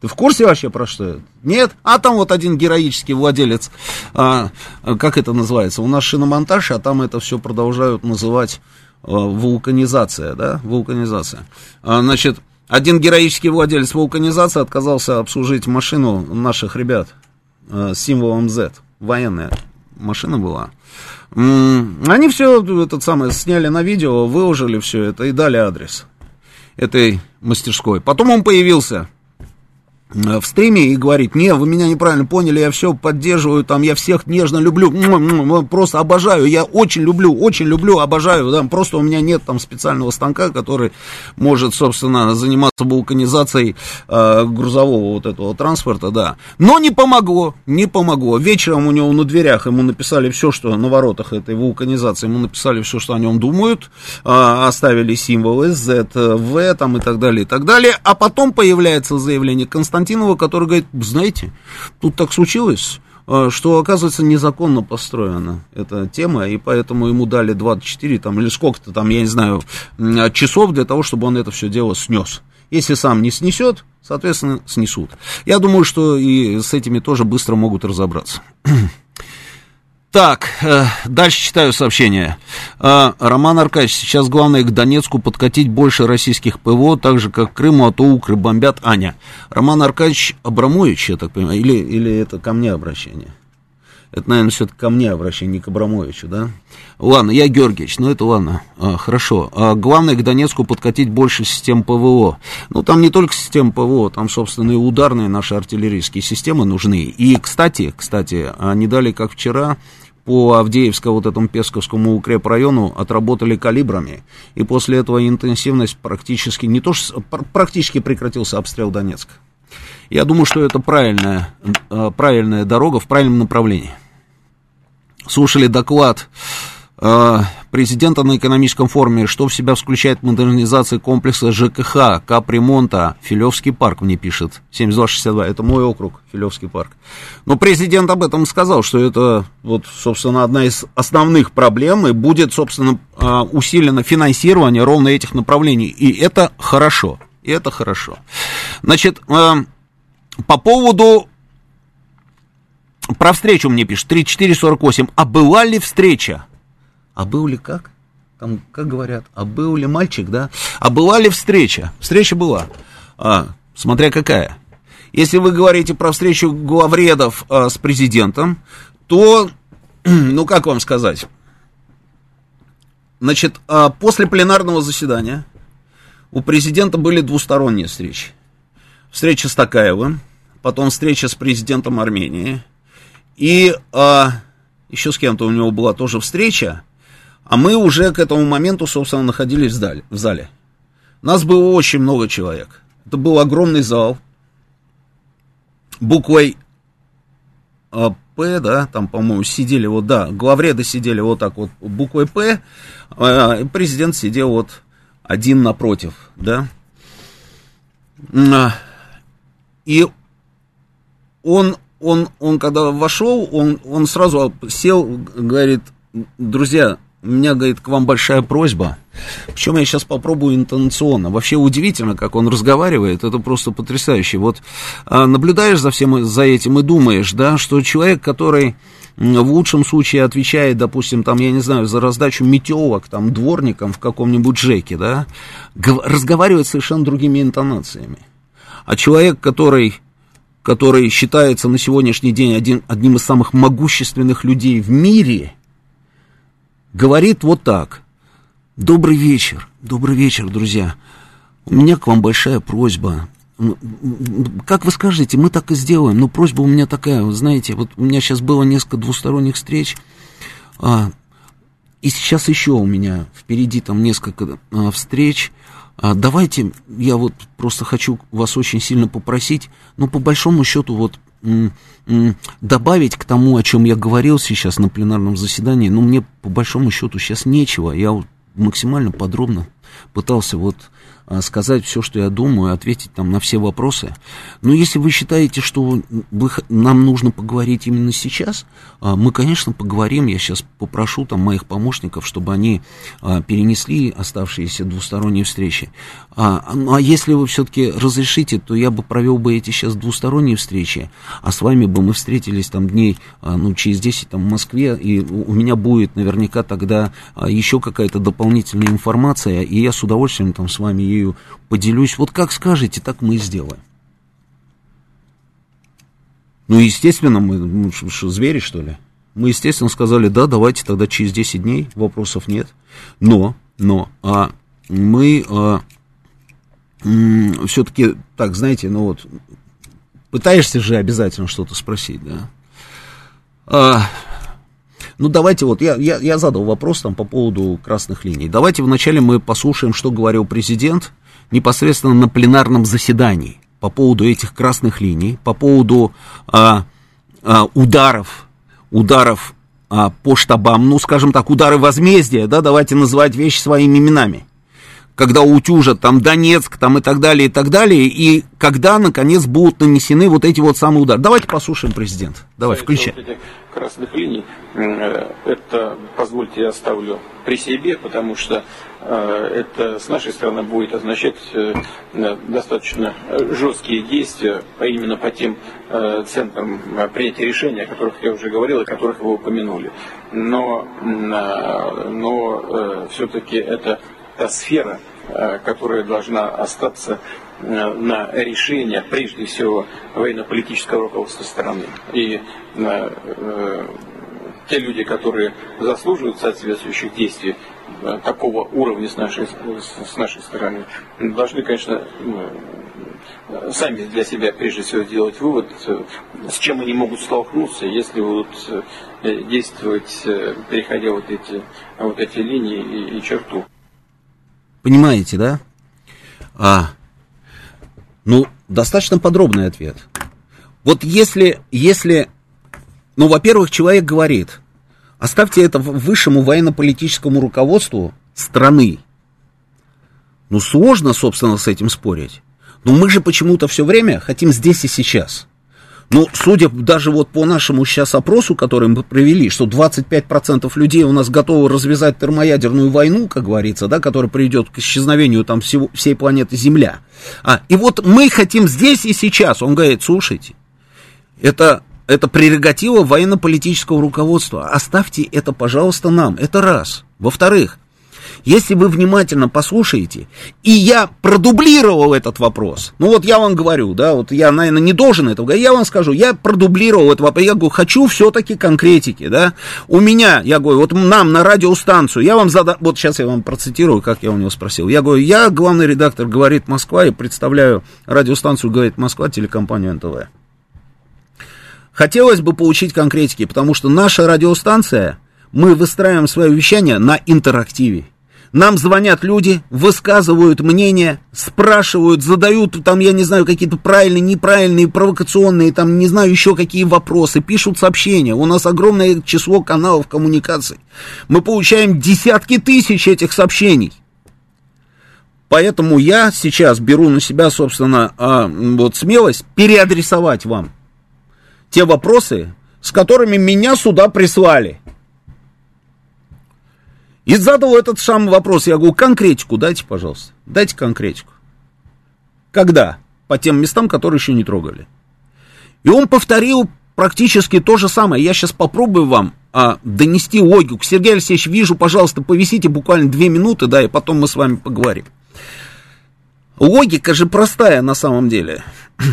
Ты в курсе вообще про что это? Нет? А там вот один героический владелец, а, как это называется? У нас шиномонтаж, а там это все продолжают называть а, вулканизация, да? Вулканизация. А, значит, один героический владелец вулканизации отказался обслужить машину наших ребят э, символом Z. Военная машина была. Они все этот самый сняли на видео, выложили все это и дали адрес этой мастерской. Потом он появился в стриме и говорит, не, вы меня неправильно поняли, я все поддерживаю, там, я всех нежно люблю, просто обожаю, я очень люблю, очень люблю, обожаю, да, просто у меня нет там специального станка, который может, собственно, заниматься вулканизацией э, грузового вот этого транспорта, да, но не помогло, не помогло, вечером у него на дверях ему написали все, что на воротах этой вулканизации, ему написали все, что о нем думают, э, оставили символы Z, V, там, и так далее, и так далее, а потом появляется заявление Константина Константинова, который говорит, знаете, тут так случилось, э, что, оказывается, незаконно построена эта тема, и поэтому ему дали 24 там, или сколько-то там, я не знаю, часов для того, чтобы он это все дело снес. Если сам не снесет, соответственно, снесут. Я думаю, что и с этими тоже быстро могут разобраться. Так, э, дальше читаю сообщение. Э, Роман Аркадьевич, сейчас главное к Донецку подкатить больше российских ПВО, так же, как к Крыму, а то укры бомбят Аня. Роман Аркадьевич Абрамович, я так понимаю, или, или это ко мне обращение? Это, наверное, все-таки ко мне обращение, не к Абрамовичу, да? Ладно, я Георгиевич, ну это ладно, а, хорошо. А главное к Донецку подкатить больше систем ПВО. Ну, там не только систем ПВО, там, собственно, и ударные наши артиллерийские системы нужны. И, кстати, кстати, не дали, как вчера, по Авдеевско, вот этому Песковскому укрепрайону отработали калибрами, и после этого интенсивность практически, не то что, практически прекратился обстрел Донецка. Я думаю, что это правильная, э, правильная дорога в правильном направлении. Слушали доклад президента на экономическом форуме, что в себя включает модернизация комплекса ЖКХ, капремонта, Филевский парк, мне пишет, 7262, это мой округ, Филевский парк. Но президент об этом сказал, что это, вот, собственно, одна из основных проблем, и будет, собственно, э, усилено финансирование ровно этих направлений, и это хорошо, и это хорошо. Значит, э, по поводу про встречу мне пишет, 3448, а была ли встреча? А был ли как? Там, как говорят, а был ли мальчик, да? А была ли встреча? Встреча была. А, смотря какая. Если вы говорите про встречу главредов а, с президентом, то, ну как вам сказать? Значит, а, после пленарного заседания у президента были двусторонние встречи. Встреча с Такаевым, потом встреча с президентом Армении. И а, еще с кем-то у него была тоже встреча. А мы уже к этому моменту, собственно, находились в зале. Нас было очень много человек. Это был огромный зал. Буквой а, П, да, там, по-моему, сидели вот, да, главреды сидели вот так вот буквой П, а президент сидел вот один напротив, да. А, и он, он, он когда вошел, он, он сразу сел, говорит, друзья, у меня, говорит, к вам большая просьба. Причем я сейчас попробую интонационно. Вообще удивительно, как он разговаривает, это просто потрясающе. Вот а, наблюдаешь за всем за этим и думаешь, да, что человек, который в лучшем случае отвечает, допустим, там, я не знаю, за раздачу метелок, там, дворникам в каком-нибудь ЖЭКе, да, разговаривает совершенно другими интонациями. А человек, который который считается на сегодняшний день один, одним из самых могущественных людей в мире – говорит вот так. Добрый вечер, добрый вечер, друзья. У меня к вам большая просьба. Как вы скажете, мы так и сделаем. Но просьба у меня такая, вы знаете, вот у меня сейчас было несколько двусторонних встреч. А, и сейчас еще у меня впереди там несколько а, встреч. А, давайте, я вот просто хочу вас очень сильно попросить, ну, по большому счету, вот добавить к тому, о чем я говорил сейчас на пленарном заседании, ну, мне по большому счету сейчас нечего. Я максимально подробно пытался вот сказать все, что я думаю, ответить там на все вопросы. Но если вы считаете, что вы, нам нужно поговорить именно сейчас, а, мы, конечно, поговорим. Я сейчас попрошу там моих помощников, чтобы они а, перенесли оставшиеся двусторонние встречи. Ну, а если вы все-таки разрешите, то я бы провел бы эти сейчас двусторонние встречи, а с вами бы мы встретились там дней, ну, через 10 там в Москве, и у меня будет наверняка тогда еще какая-то дополнительная информация, и я с удовольствием там с вами ею поделюсь. Вот как скажете, так мы и сделаем. Ну, естественно, мы, ну, что, звери, что ли? Мы, естественно, сказали, да, давайте тогда через 10 дней, вопросов нет. Но, но, а мы а, все-таки, так, знаете, ну вот, пытаешься же обязательно что-то спросить, да? А, ну, давайте вот, я, я, я задал вопрос там по поводу красных линий. Давайте вначале мы послушаем, что говорил президент непосредственно на пленарном заседании по поводу этих красных линий, по поводу а, а, ударов, ударов а, по штабам, ну, скажем так, удары возмездия, да, давайте называть вещи своими именами. Когда утюжат там Донецк, там и так далее, и так далее, и когда, наконец, будут нанесены вот эти вот самые удары. Давайте послушаем президент. Давай, включай красных линий, э, это, позвольте, я оставлю при себе, потому что э, это с нашей стороны будет означать э, достаточно жесткие действия а именно по тем центрам принятия решения, о которых я уже говорил и которых вы упомянули. Но, но все-таки это та сфера, которая должна остаться на решение, прежде всего, военно-политического руководства страны. И э, те люди, которые заслуживают соответствующих действий э, такого уровня с нашей, с нашей стороны, должны, конечно, э, сами для себя прежде всего сделать вывод, с чем они могут столкнуться, если будут действовать, переходя вот эти, вот эти линии и, и черту. Понимаете, да? А, ну, достаточно подробный ответ. Вот если, если, ну, во-первых, человек говорит, оставьте это высшему военно-политическому руководству страны. Ну, сложно, собственно, с этим спорить. Но мы же почему-то все время хотим здесь и сейчас. Ну, судя даже вот по нашему сейчас опросу, который мы провели, что 25% людей у нас готовы развязать термоядерную войну, как говорится, да, которая приведет к исчезновению там всего, всей планеты Земля. А, и вот мы хотим здесь и сейчас. Он говорит, слушайте, это, это прерогатива военно-политического руководства. Оставьте это, пожалуйста, нам. Это раз. Во-вторых, если вы внимательно послушаете, и я продублировал этот вопрос, ну вот я вам говорю, да, вот я, наверное, не должен этого говорить, я вам скажу, я продублировал этот вопрос, я говорю, хочу все-таки конкретики, да, у меня, я говорю, вот нам на радиостанцию, я вам задам, вот сейчас я вам процитирую, как я у него спросил, я говорю, я главный редактор «Говорит Москва» и представляю радиостанцию «Говорит Москва», телекомпанию НТВ. Хотелось бы получить конкретики, потому что наша радиостанция, мы выстраиваем свое вещание на интерактиве. Нам звонят люди, высказывают мнение, спрашивают, задают там, я не знаю, какие-то правильные, неправильные, провокационные, там, не знаю, еще какие вопросы, пишут сообщения. У нас огромное число каналов коммуникаций. Мы получаем десятки тысяч этих сообщений. Поэтому я сейчас беру на себя, собственно, а, вот смелость переадресовать вам те вопросы, с которыми меня сюда прислали. И задал этот самый вопрос. Я говорю, конкретику дайте, пожалуйста. Дайте конкретику. Когда? По тем местам, которые еще не трогали. И он повторил практически то же самое. Я сейчас попробую вам а, донести логику. Сергей Алексеевич, вижу, пожалуйста, повисите буквально две минуты, да, и потом мы с вами поговорим. Логика же простая на самом деле.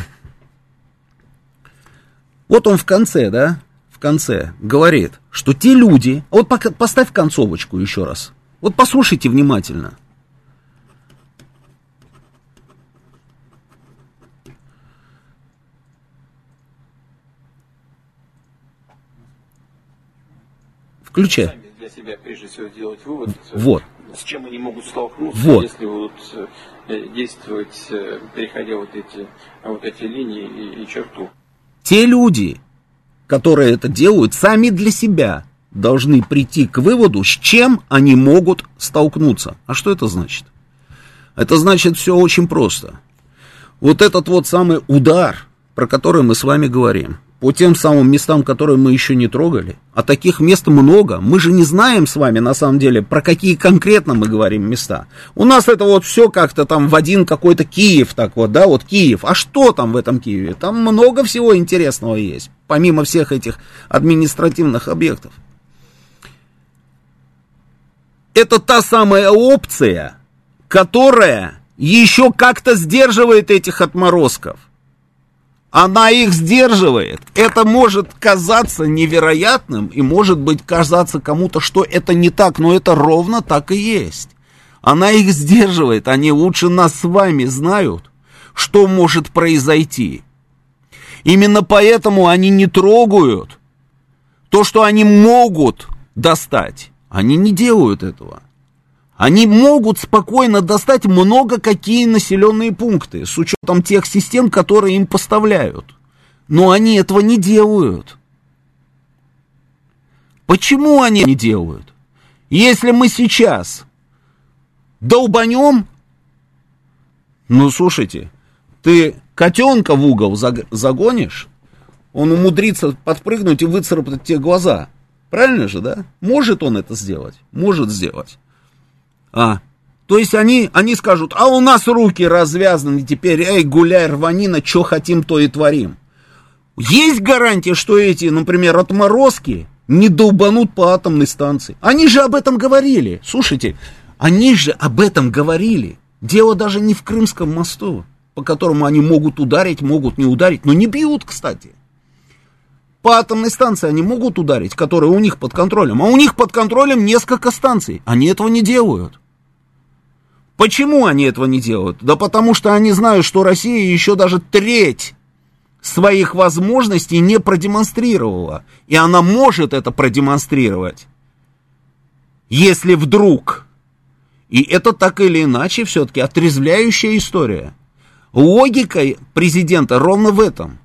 Вот он в конце, да, в конце говорит, что те люди... Вот пока, поставь концовочку еще раз. Вот послушайте внимательно. Включай. Для себя прежде всего сделать вывод, вот. с чем они могут столкнуться, вот. если будут действовать, переходя вот эти, вот эти линии и, и черту. Те люди, которые это делают, сами для себя должны прийти к выводу, с чем они могут столкнуться. А что это значит? Это значит все очень просто. Вот этот вот самый удар, про который мы с вами говорим, по тем самым местам, которые мы еще не трогали, а таких мест много, мы же не знаем с вами на самом деле, про какие конкретно мы говорим места. У нас это вот все как-то там в один какой-то Киев, так вот, да, вот Киев. А что там в этом Киеве? Там много всего интересного есть, помимо всех этих административных объектов. Это та самая опция, которая еще как-то сдерживает этих отморозков. Она их сдерживает. Это может казаться невероятным и может быть казаться кому-то, что это не так, но это ровно так и есть. Она их сдерживает, они лучше нас с вами знают, что может произойти. Именно поэтому они не трогают то, что они могут достать. Они не делают этого. Они могут спокойно достать много какие населенные пункты с учетом тех систем, которые им поставляют. Но они этого не делают. Почему они не делают? Если мы сейчас долбанем, ну слушайте, ты котенка в угол загонишь, он умудрится подпрыгнуть и выцарапать тебе глаза. Правильно же, да? Может он это сделать? Может сделать. А, то есть они, они скажут, а у нас руки развязаны теперь, эй, гуляй, рванина, что хотим, то и творим. Есть гарантия, что эти, например, отморозки не долбанут по атомной станции? Они же об этом говорили. Слушайте, они же об этом говорили. Дело даже не в Крымском мосту, по которому они могут ударить, могут не ударить, но не бьют, кстати. По атомной станции они могут ударить, которая у них под контролем, а у них под контролем несколько станций. Они этого не делают. Почему они этого не делают? Да потому что они знают, что Россия еще даже треть своих возможностей не продемонстрировала. И она может это продемонстрировать, если вдруг. И это так или иначе все-таки отрезвляющая история. Логика президента ровно в этом.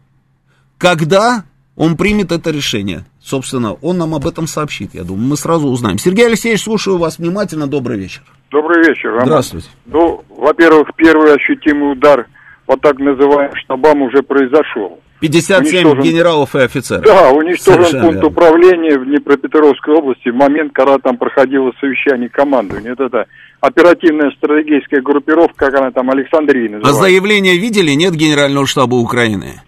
Когда он примет это решение. Собственно, он нам об этом сообщит, я думаю. Мы сразу узнаем. Сергей Алексеевич, слушаю вас внимательно. Добрый вечер. Добрый вечер, Роман. Здравствуйте. Ну, во-первых, первый ощутимый удар по так называемым штабам уже произошел. 57 уничтожен... генералов и офицеров. Да, уничтожен Совершенно пункт верно. управления в Днепропетровской области в момент, когда там проходило совещание командования. Это, это оперативная стратегическая группировка, как она там, Александрия называется. А заявление видели, нет, Генерального штаба Украины?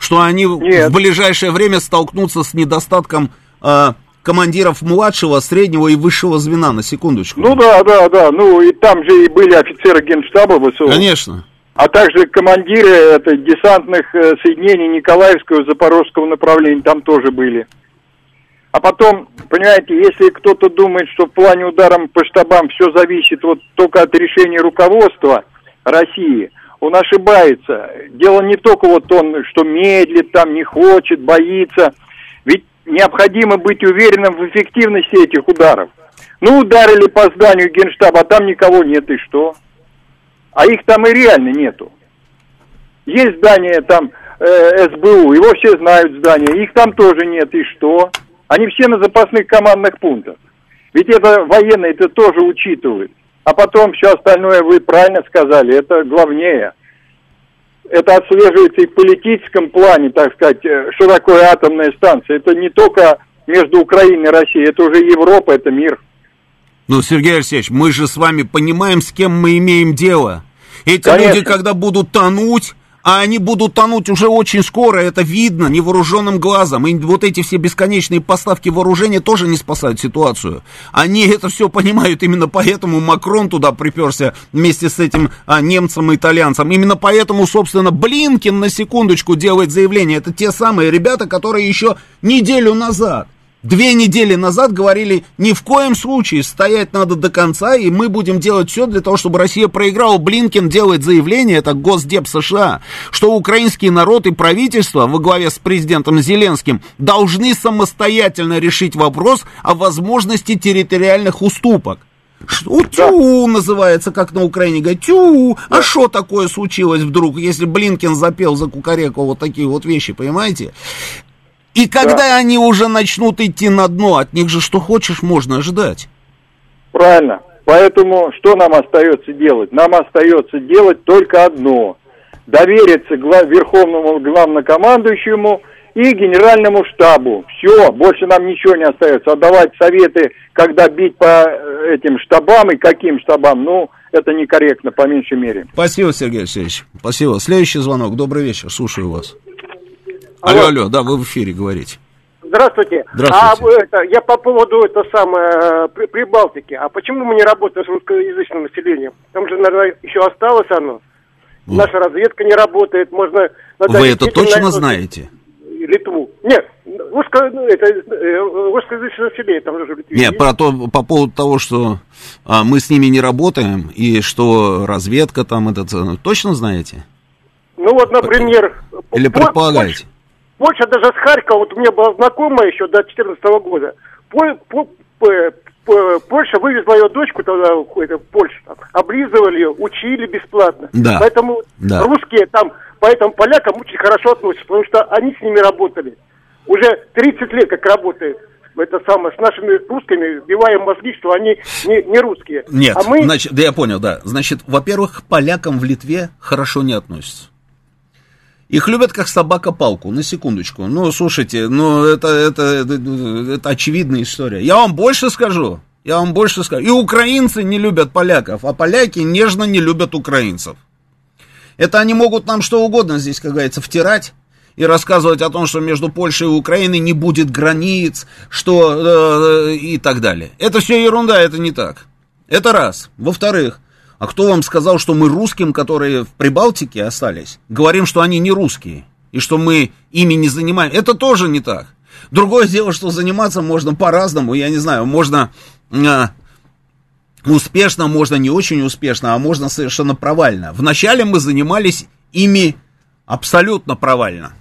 Что они нет. в ближайшее время столкнутся с недостатком э, командиров младшего, среднего и высшего звена, на секундочку. Ну да, да, да. Ну и там же и были офицеры генштаба ВСУ. Конечно. А также командиры это, десантных э, соединений Николаевского, Запорожского направления там тоже были. А потом, понимаете, если кто-то думает, что в плане ударом по штабам все зависит вот только от решения руководства России, он ошибается. Дело не только вот он, что медлит там, не хочет, боится – необходимо быть уверенным в эффективности этих ударов. Ну, ударили по зданию генштаба, а там никого нет, и что? А их там и реально нету. Есть здание там э, СБУ, его все знают здание, их там тоже нет, и что? Они все на запасных командных пунктах. Ведь это военные это тоже учитывают. А потом все остальное вы правильно сказали, это главнее это отслеживается и в политическом плане, так сказать, э, что такое атомная станция. Это не только между Украиной и Россией, это уже Европа, это мир. Ну, Сергей Алексеевич, мы же с вами понимаем, с кем мы имеем дело. Эти Конечно. люди, когда будут тонуть, а они будут тонуть уже очень скоро, это видно невооруженным глазом. И вот эти все бесконечные поставки вооружения тоже не спасают ситуацию. Они это все понимают, именно поэтому Макрон туда приперся вместе с этим а, немцем и итальянцем. Именно поэтому, собственно, Блинкин на секундочку делает заявление. Это те самые ребята, которые еще неделю назад Две недели назад говорили, ни в коем случае стоять надо до конца, и мы будем делать все для того, чтобы Россия проиграла. Блинкен делает заявление, это Госдеп США, что украинский народ и правительство во главе с президентом Зеленским должны самостоятельно решить вопрос о возможности территориальных уступок. Что, тю называется, как на Украине говорят, тю, а что такое случилось вдруг, если Блинкен запел за Кукареку вот такие вот вещи, понимаете? И когда да. они уже начнут идти на дно, от них же что хочешь можно ждать. Правильно. Поэтому что нам остается делать? Нам остается делать только одно. Довериться глав, верховному главнокомандующему и генеральному штабу. Все, больше нам ничего не остается. Отдавать советы, когда бить по э, этим штабам и каким штабам, ну, это некорректно, по меньшей мере. Спасибо, Сергей Алексеевич. Спасибо. Следующий звонок. Добрый вечер. Слушаю вас. Алло, алло, да, вы в эфире говорите. Здравствуйте. Здравствуйте. А это, я по поводу это самое при, Прибалтики. А почему мы не работаем с русскоязычным населением? Там же, наверное, еще осталось оно. Вот. Наша разведка не работает. Можно. Вы это точно на... знаете? Литву. Нет, русско, ну, это, э, русскоязычное население там же Литве. Нет, про то, по поводу того, что а, мы с ними не работаем, и что разведка там, это, точно знаете? Ну вот, например... Или предполагаете? Польша даже с Харькова, вот у меня была знакомая еще до 2014 года. Поль, по, по, Польша вывезла ее дочку тогда это, в Польшу, там, облизывали ее, учили бесплатно. Да. Поэтому да. русские там, поэтому полякам очень хорошо относятся, потому что они с ними работали. Уже 30 лет как работает это самое, с нашими русскими вбиваем мозги, что они не, не русские. Нет, а мы... значит, да я понял, да. Значит, во-первых, полякам в Литве хорошо не относятся. Их любят как собака палку, на секундочку. Ну, слушайте, ну, это, это, это, это очевидная история. Я вам больше скажу, я вам больше скажу. И украинцы не любят поляков, а поляки нежно не любят украинцев. Это они могут нам что угодно здесь, как говорится, втирать и рассказывать о том, что между Польшей и Украиной не будет границ, что э, и так далее. Это все ерунда, это не так. Это раз. Во-вторых, а кто вам сказал, что мы русским, которые в Прибалтике остались, говорим, что они не русские, и что мы ими не занимаем? Это тоже не так. Другое дело, что заниматься можно по-разному, я не знаю, можно э, успешно, можно не очень успешно, а можно совершенно провально. Вначале мы занимались ими абсолютно провально.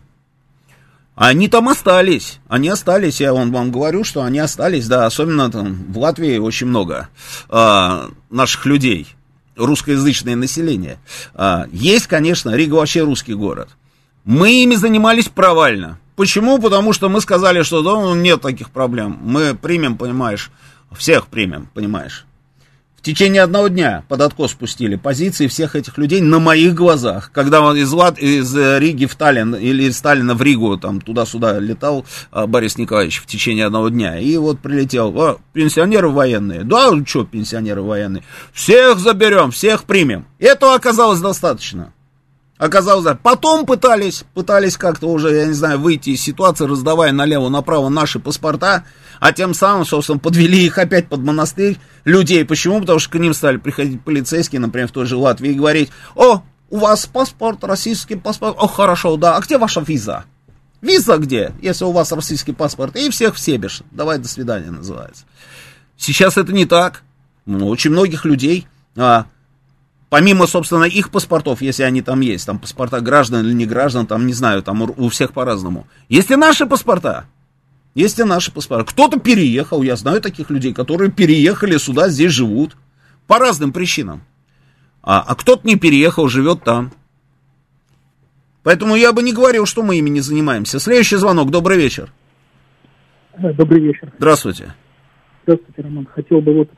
Они там остались, они остались, я вам, вам говорю, что они остались, да, особенно там в Латвии очень много э, наших людей, русскоязычное население. А, есть, конечно, Рига вообще русский город. Мы ими занимались провально. Почему? Потому что мы сказали, что да, ну, нет таких проблем. Мы примем, понимаешь, всех примем, понимаешь. В течение одного дня под откос спустили позиции всех этих людей на моих глазах. Когда он из, Лат, из э, Риги в Таллин или из Сталина в Ригу, там туда-сюда летал а, Борис Николаевич в течение одного дня. И вот прилетел, а, пенсионеры военные. Да, что пенсионеры военные? Всех заберем, всех примем. Этого оказалось достаточно. Оказалось. Потом пытались, пытались как-то уже, я не знаю, выйти из ситуации, раздавая налево-направо наши паспорта а тем самым, собственно, подвели их опять под монастырь людей. Почему? Потому что к ним стали приходить полицейские, например, в той же Латвии, и говорить, о, у вас паспорт, российский паспорт, о, хорошо, да, а где ваша виза? Виза где, если у вас российский паспорт? И всех в себеш. Давай, до свидания, называется. Сейчас это не так. Ну, очень многих людей, а, помимо, собственно, их паспортов, если они там есть, там паспорта граждан или не граждан, там, не знаю, там у всех по-разному. Есть и наши паспорта. Есть и наши паспорта. Кто-то переехал, я знаю таких людей, которые переехали сюда, здесь живут. По разным причинам. А, а кто-то не переехал, живет там. Поэтому я бы не говорил, что мы ими не занимаемся. Следующий звонок. Добрый вечер. Добрый вечер. Здравствуйте. Здравствуйте, Роман. Хотел бы вот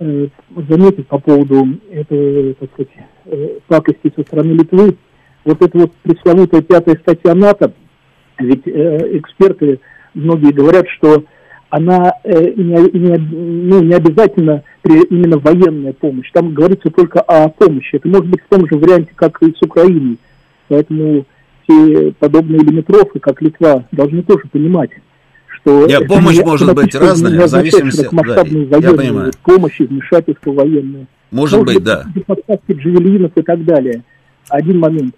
э, заметить по поводу этого, так сказать, э, пакости со стороны Литвы. Вот эта вот пресловутая пятая статья НАТО, ведь э, эксперты многие говорят, что она э, не, не, ну, не обязательно при, именно военная помощь. Там говорится только о помощи. Это может быть в том же варианте, как и с Украиной. Поэтому все подобные лимитрофы, как Литва, должны тоже понимать, что... Нет, помощь может быть разная, в зависимости... от масштабной да, военной помощи, вмешательства военное. Может, может быть, да. Поставки джавелинов и так далее. Один момент –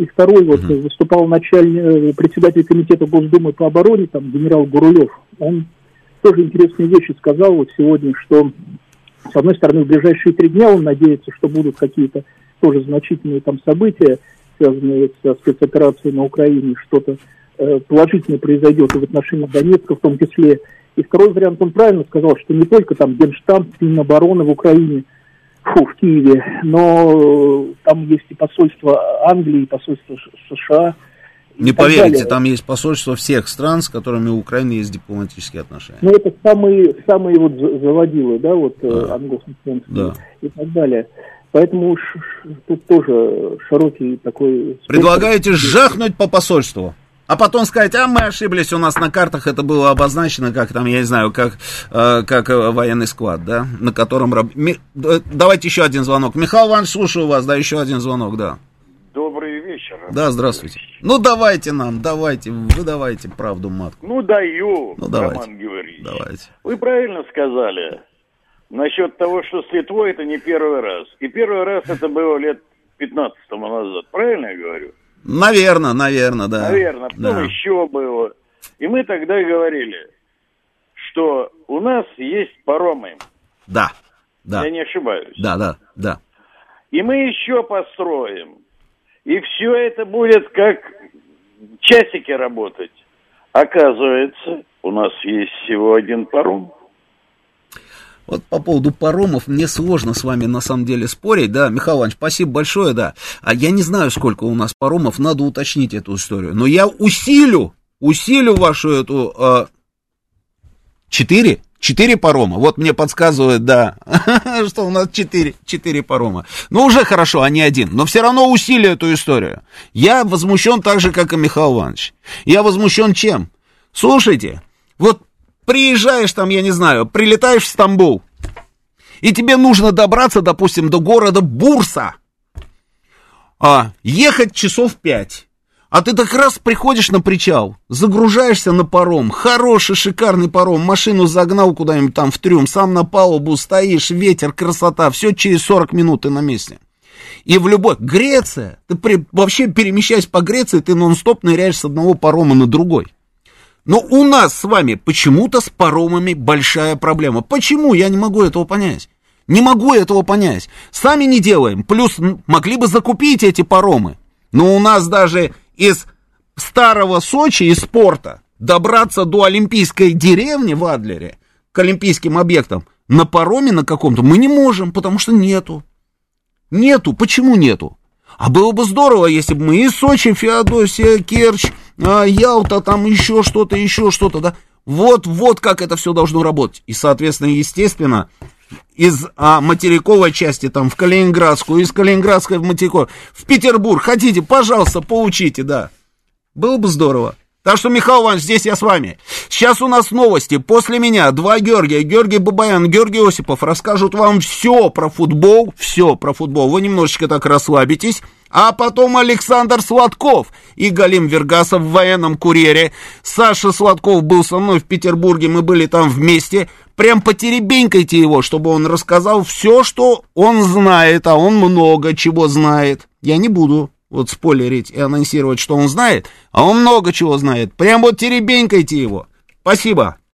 и второй вот выступал начальник, э, председатель комитета Госдумы по обороне, там генерал Гурулев. Он тоже интересные вещи сказал вот сегодня, что с одной стороны, в ближайшие три дня он надеется, что будут какие-то тоже значительные там события, связанные со спецоперацией на Украине, что-то э, положительное произойдет и в отношении Донецка в том числе. И второй вариант, он правильно сказал, что не только там Генштаб, Минобороны в Украине, фу, в Киеве, но там есть и посольство Англии, и посольство США, не поверите, далее. там есть посольство всех стран, с которыми у Украины есть дипломатические отношения. Ну, это самые, самые вот заводилы, да, вот э, да. англосаксонские да. и так далее. Поэтому тут тоже широкий такой... Предлагаете жахнуть по посольству? А потом сказать, а мы ошиблись, у нас на картах это было обозначено, как там, я не знаю, как, э, как военный склад, да, на котором... Ми... Давайте еще один звонок. Михаил Иванович, слушаю вас, да, еще один звонок, да. Добрый вечер. Да, здравствуйте. Ну, давайте нам, давайте, вы давайте правду матку. Ну, даю, ну, давайте. Роман Георгиевич. Давайте. Вы правильно сказали насчет того, что с Литвой это не первый раз. И первый раз это было лет 15 тому назад. Правильно я говорю? Наверное, наверное, да. Наверное. Потом да. еще было. И мы тогда говорили, что у нас есть паромы. Да, да. Я не ошибаюсь. Да, да, да. И мы еще построим. И все это будет как часики работать. Оказывается, у нас есть всего один паром. Вот по поводу паромов мне сложно с вами на самом деле спорить, да, Михаил Иванович, спасибо большое, да. А я не знаю, сколько у нас паромов, надо уточнить эту историю. Но я усилю, усилю вашу эту... Э, четыре? Четыре парома. Вот мне подсказывают, да, что у нас четыре, четыре парома. Ну, уже хорошо, а не один. Но все равно усилию эту историю. Я возмущен так же, как и Михаил Иванович. Я возмущен чем? Слушайте, вот приезжаешь там, я не знаю, прилетаешь в Стамбул, и тебе нужно добраться, допустим, до города Бурса. А, ехать часов пять. А ты так раз приходишь на причал, загружаешься на паром, хороший, шикарный паром, машину загнал куда-нибудь там в трюм, сам на палубу стоишь, ветер, красота, все через 40 минут ты на месте. И в любой... Греция, ты при, вообще перемещаясь по Греции, ты нон-стоп ныряешь с одного парома на другой. Но у нас с вами почему-то с паромами большая проблема. Почему? Я не могу этого понять. Не могу этого понять. Сами не делаем. Плюс могли бы закупить эти паромы. Но у нас даже из старого Сочи, из спорта, добраться до Олимпийской деревни в Адлере, к олимпийским объектам, на пароме на каком-то мы не можем, потому что нету. Нету. Почему нету? А было бы здорово, если бы мы из Сочи, Феодосия, Керчь, а, Ялта, там еще что-то, еще что-то, да. Вот, вот как это все должно работать. И, соответственно, естественно, из а, материковой части, там, в Калининградскую, из Калининградской в материковую, в Петербург, хотите, пожалуйста, поучите, да. Было бы здорово. Так что, Михаил Иванович, здесь я с вами. Сейчас у нас новости. После меня два Георгия, Георгий Бабаян, Георгий Осипов расскажут вам все про футбол, все про футбол. Вы немножечко так расслабитесь. А потом Александр Сладков и Галим Вергасов в военном курьере. Саша Сладков был со мной в Петербурге, мы были там вместе. Прям потеребенькайте его, чтобы он рассказал все, что он знает, а он много чего знает. Я не буду вот спойлерить и анонсировать, что он знает, а он много чего знает. Прям вот теребенькайте его. Спасибо.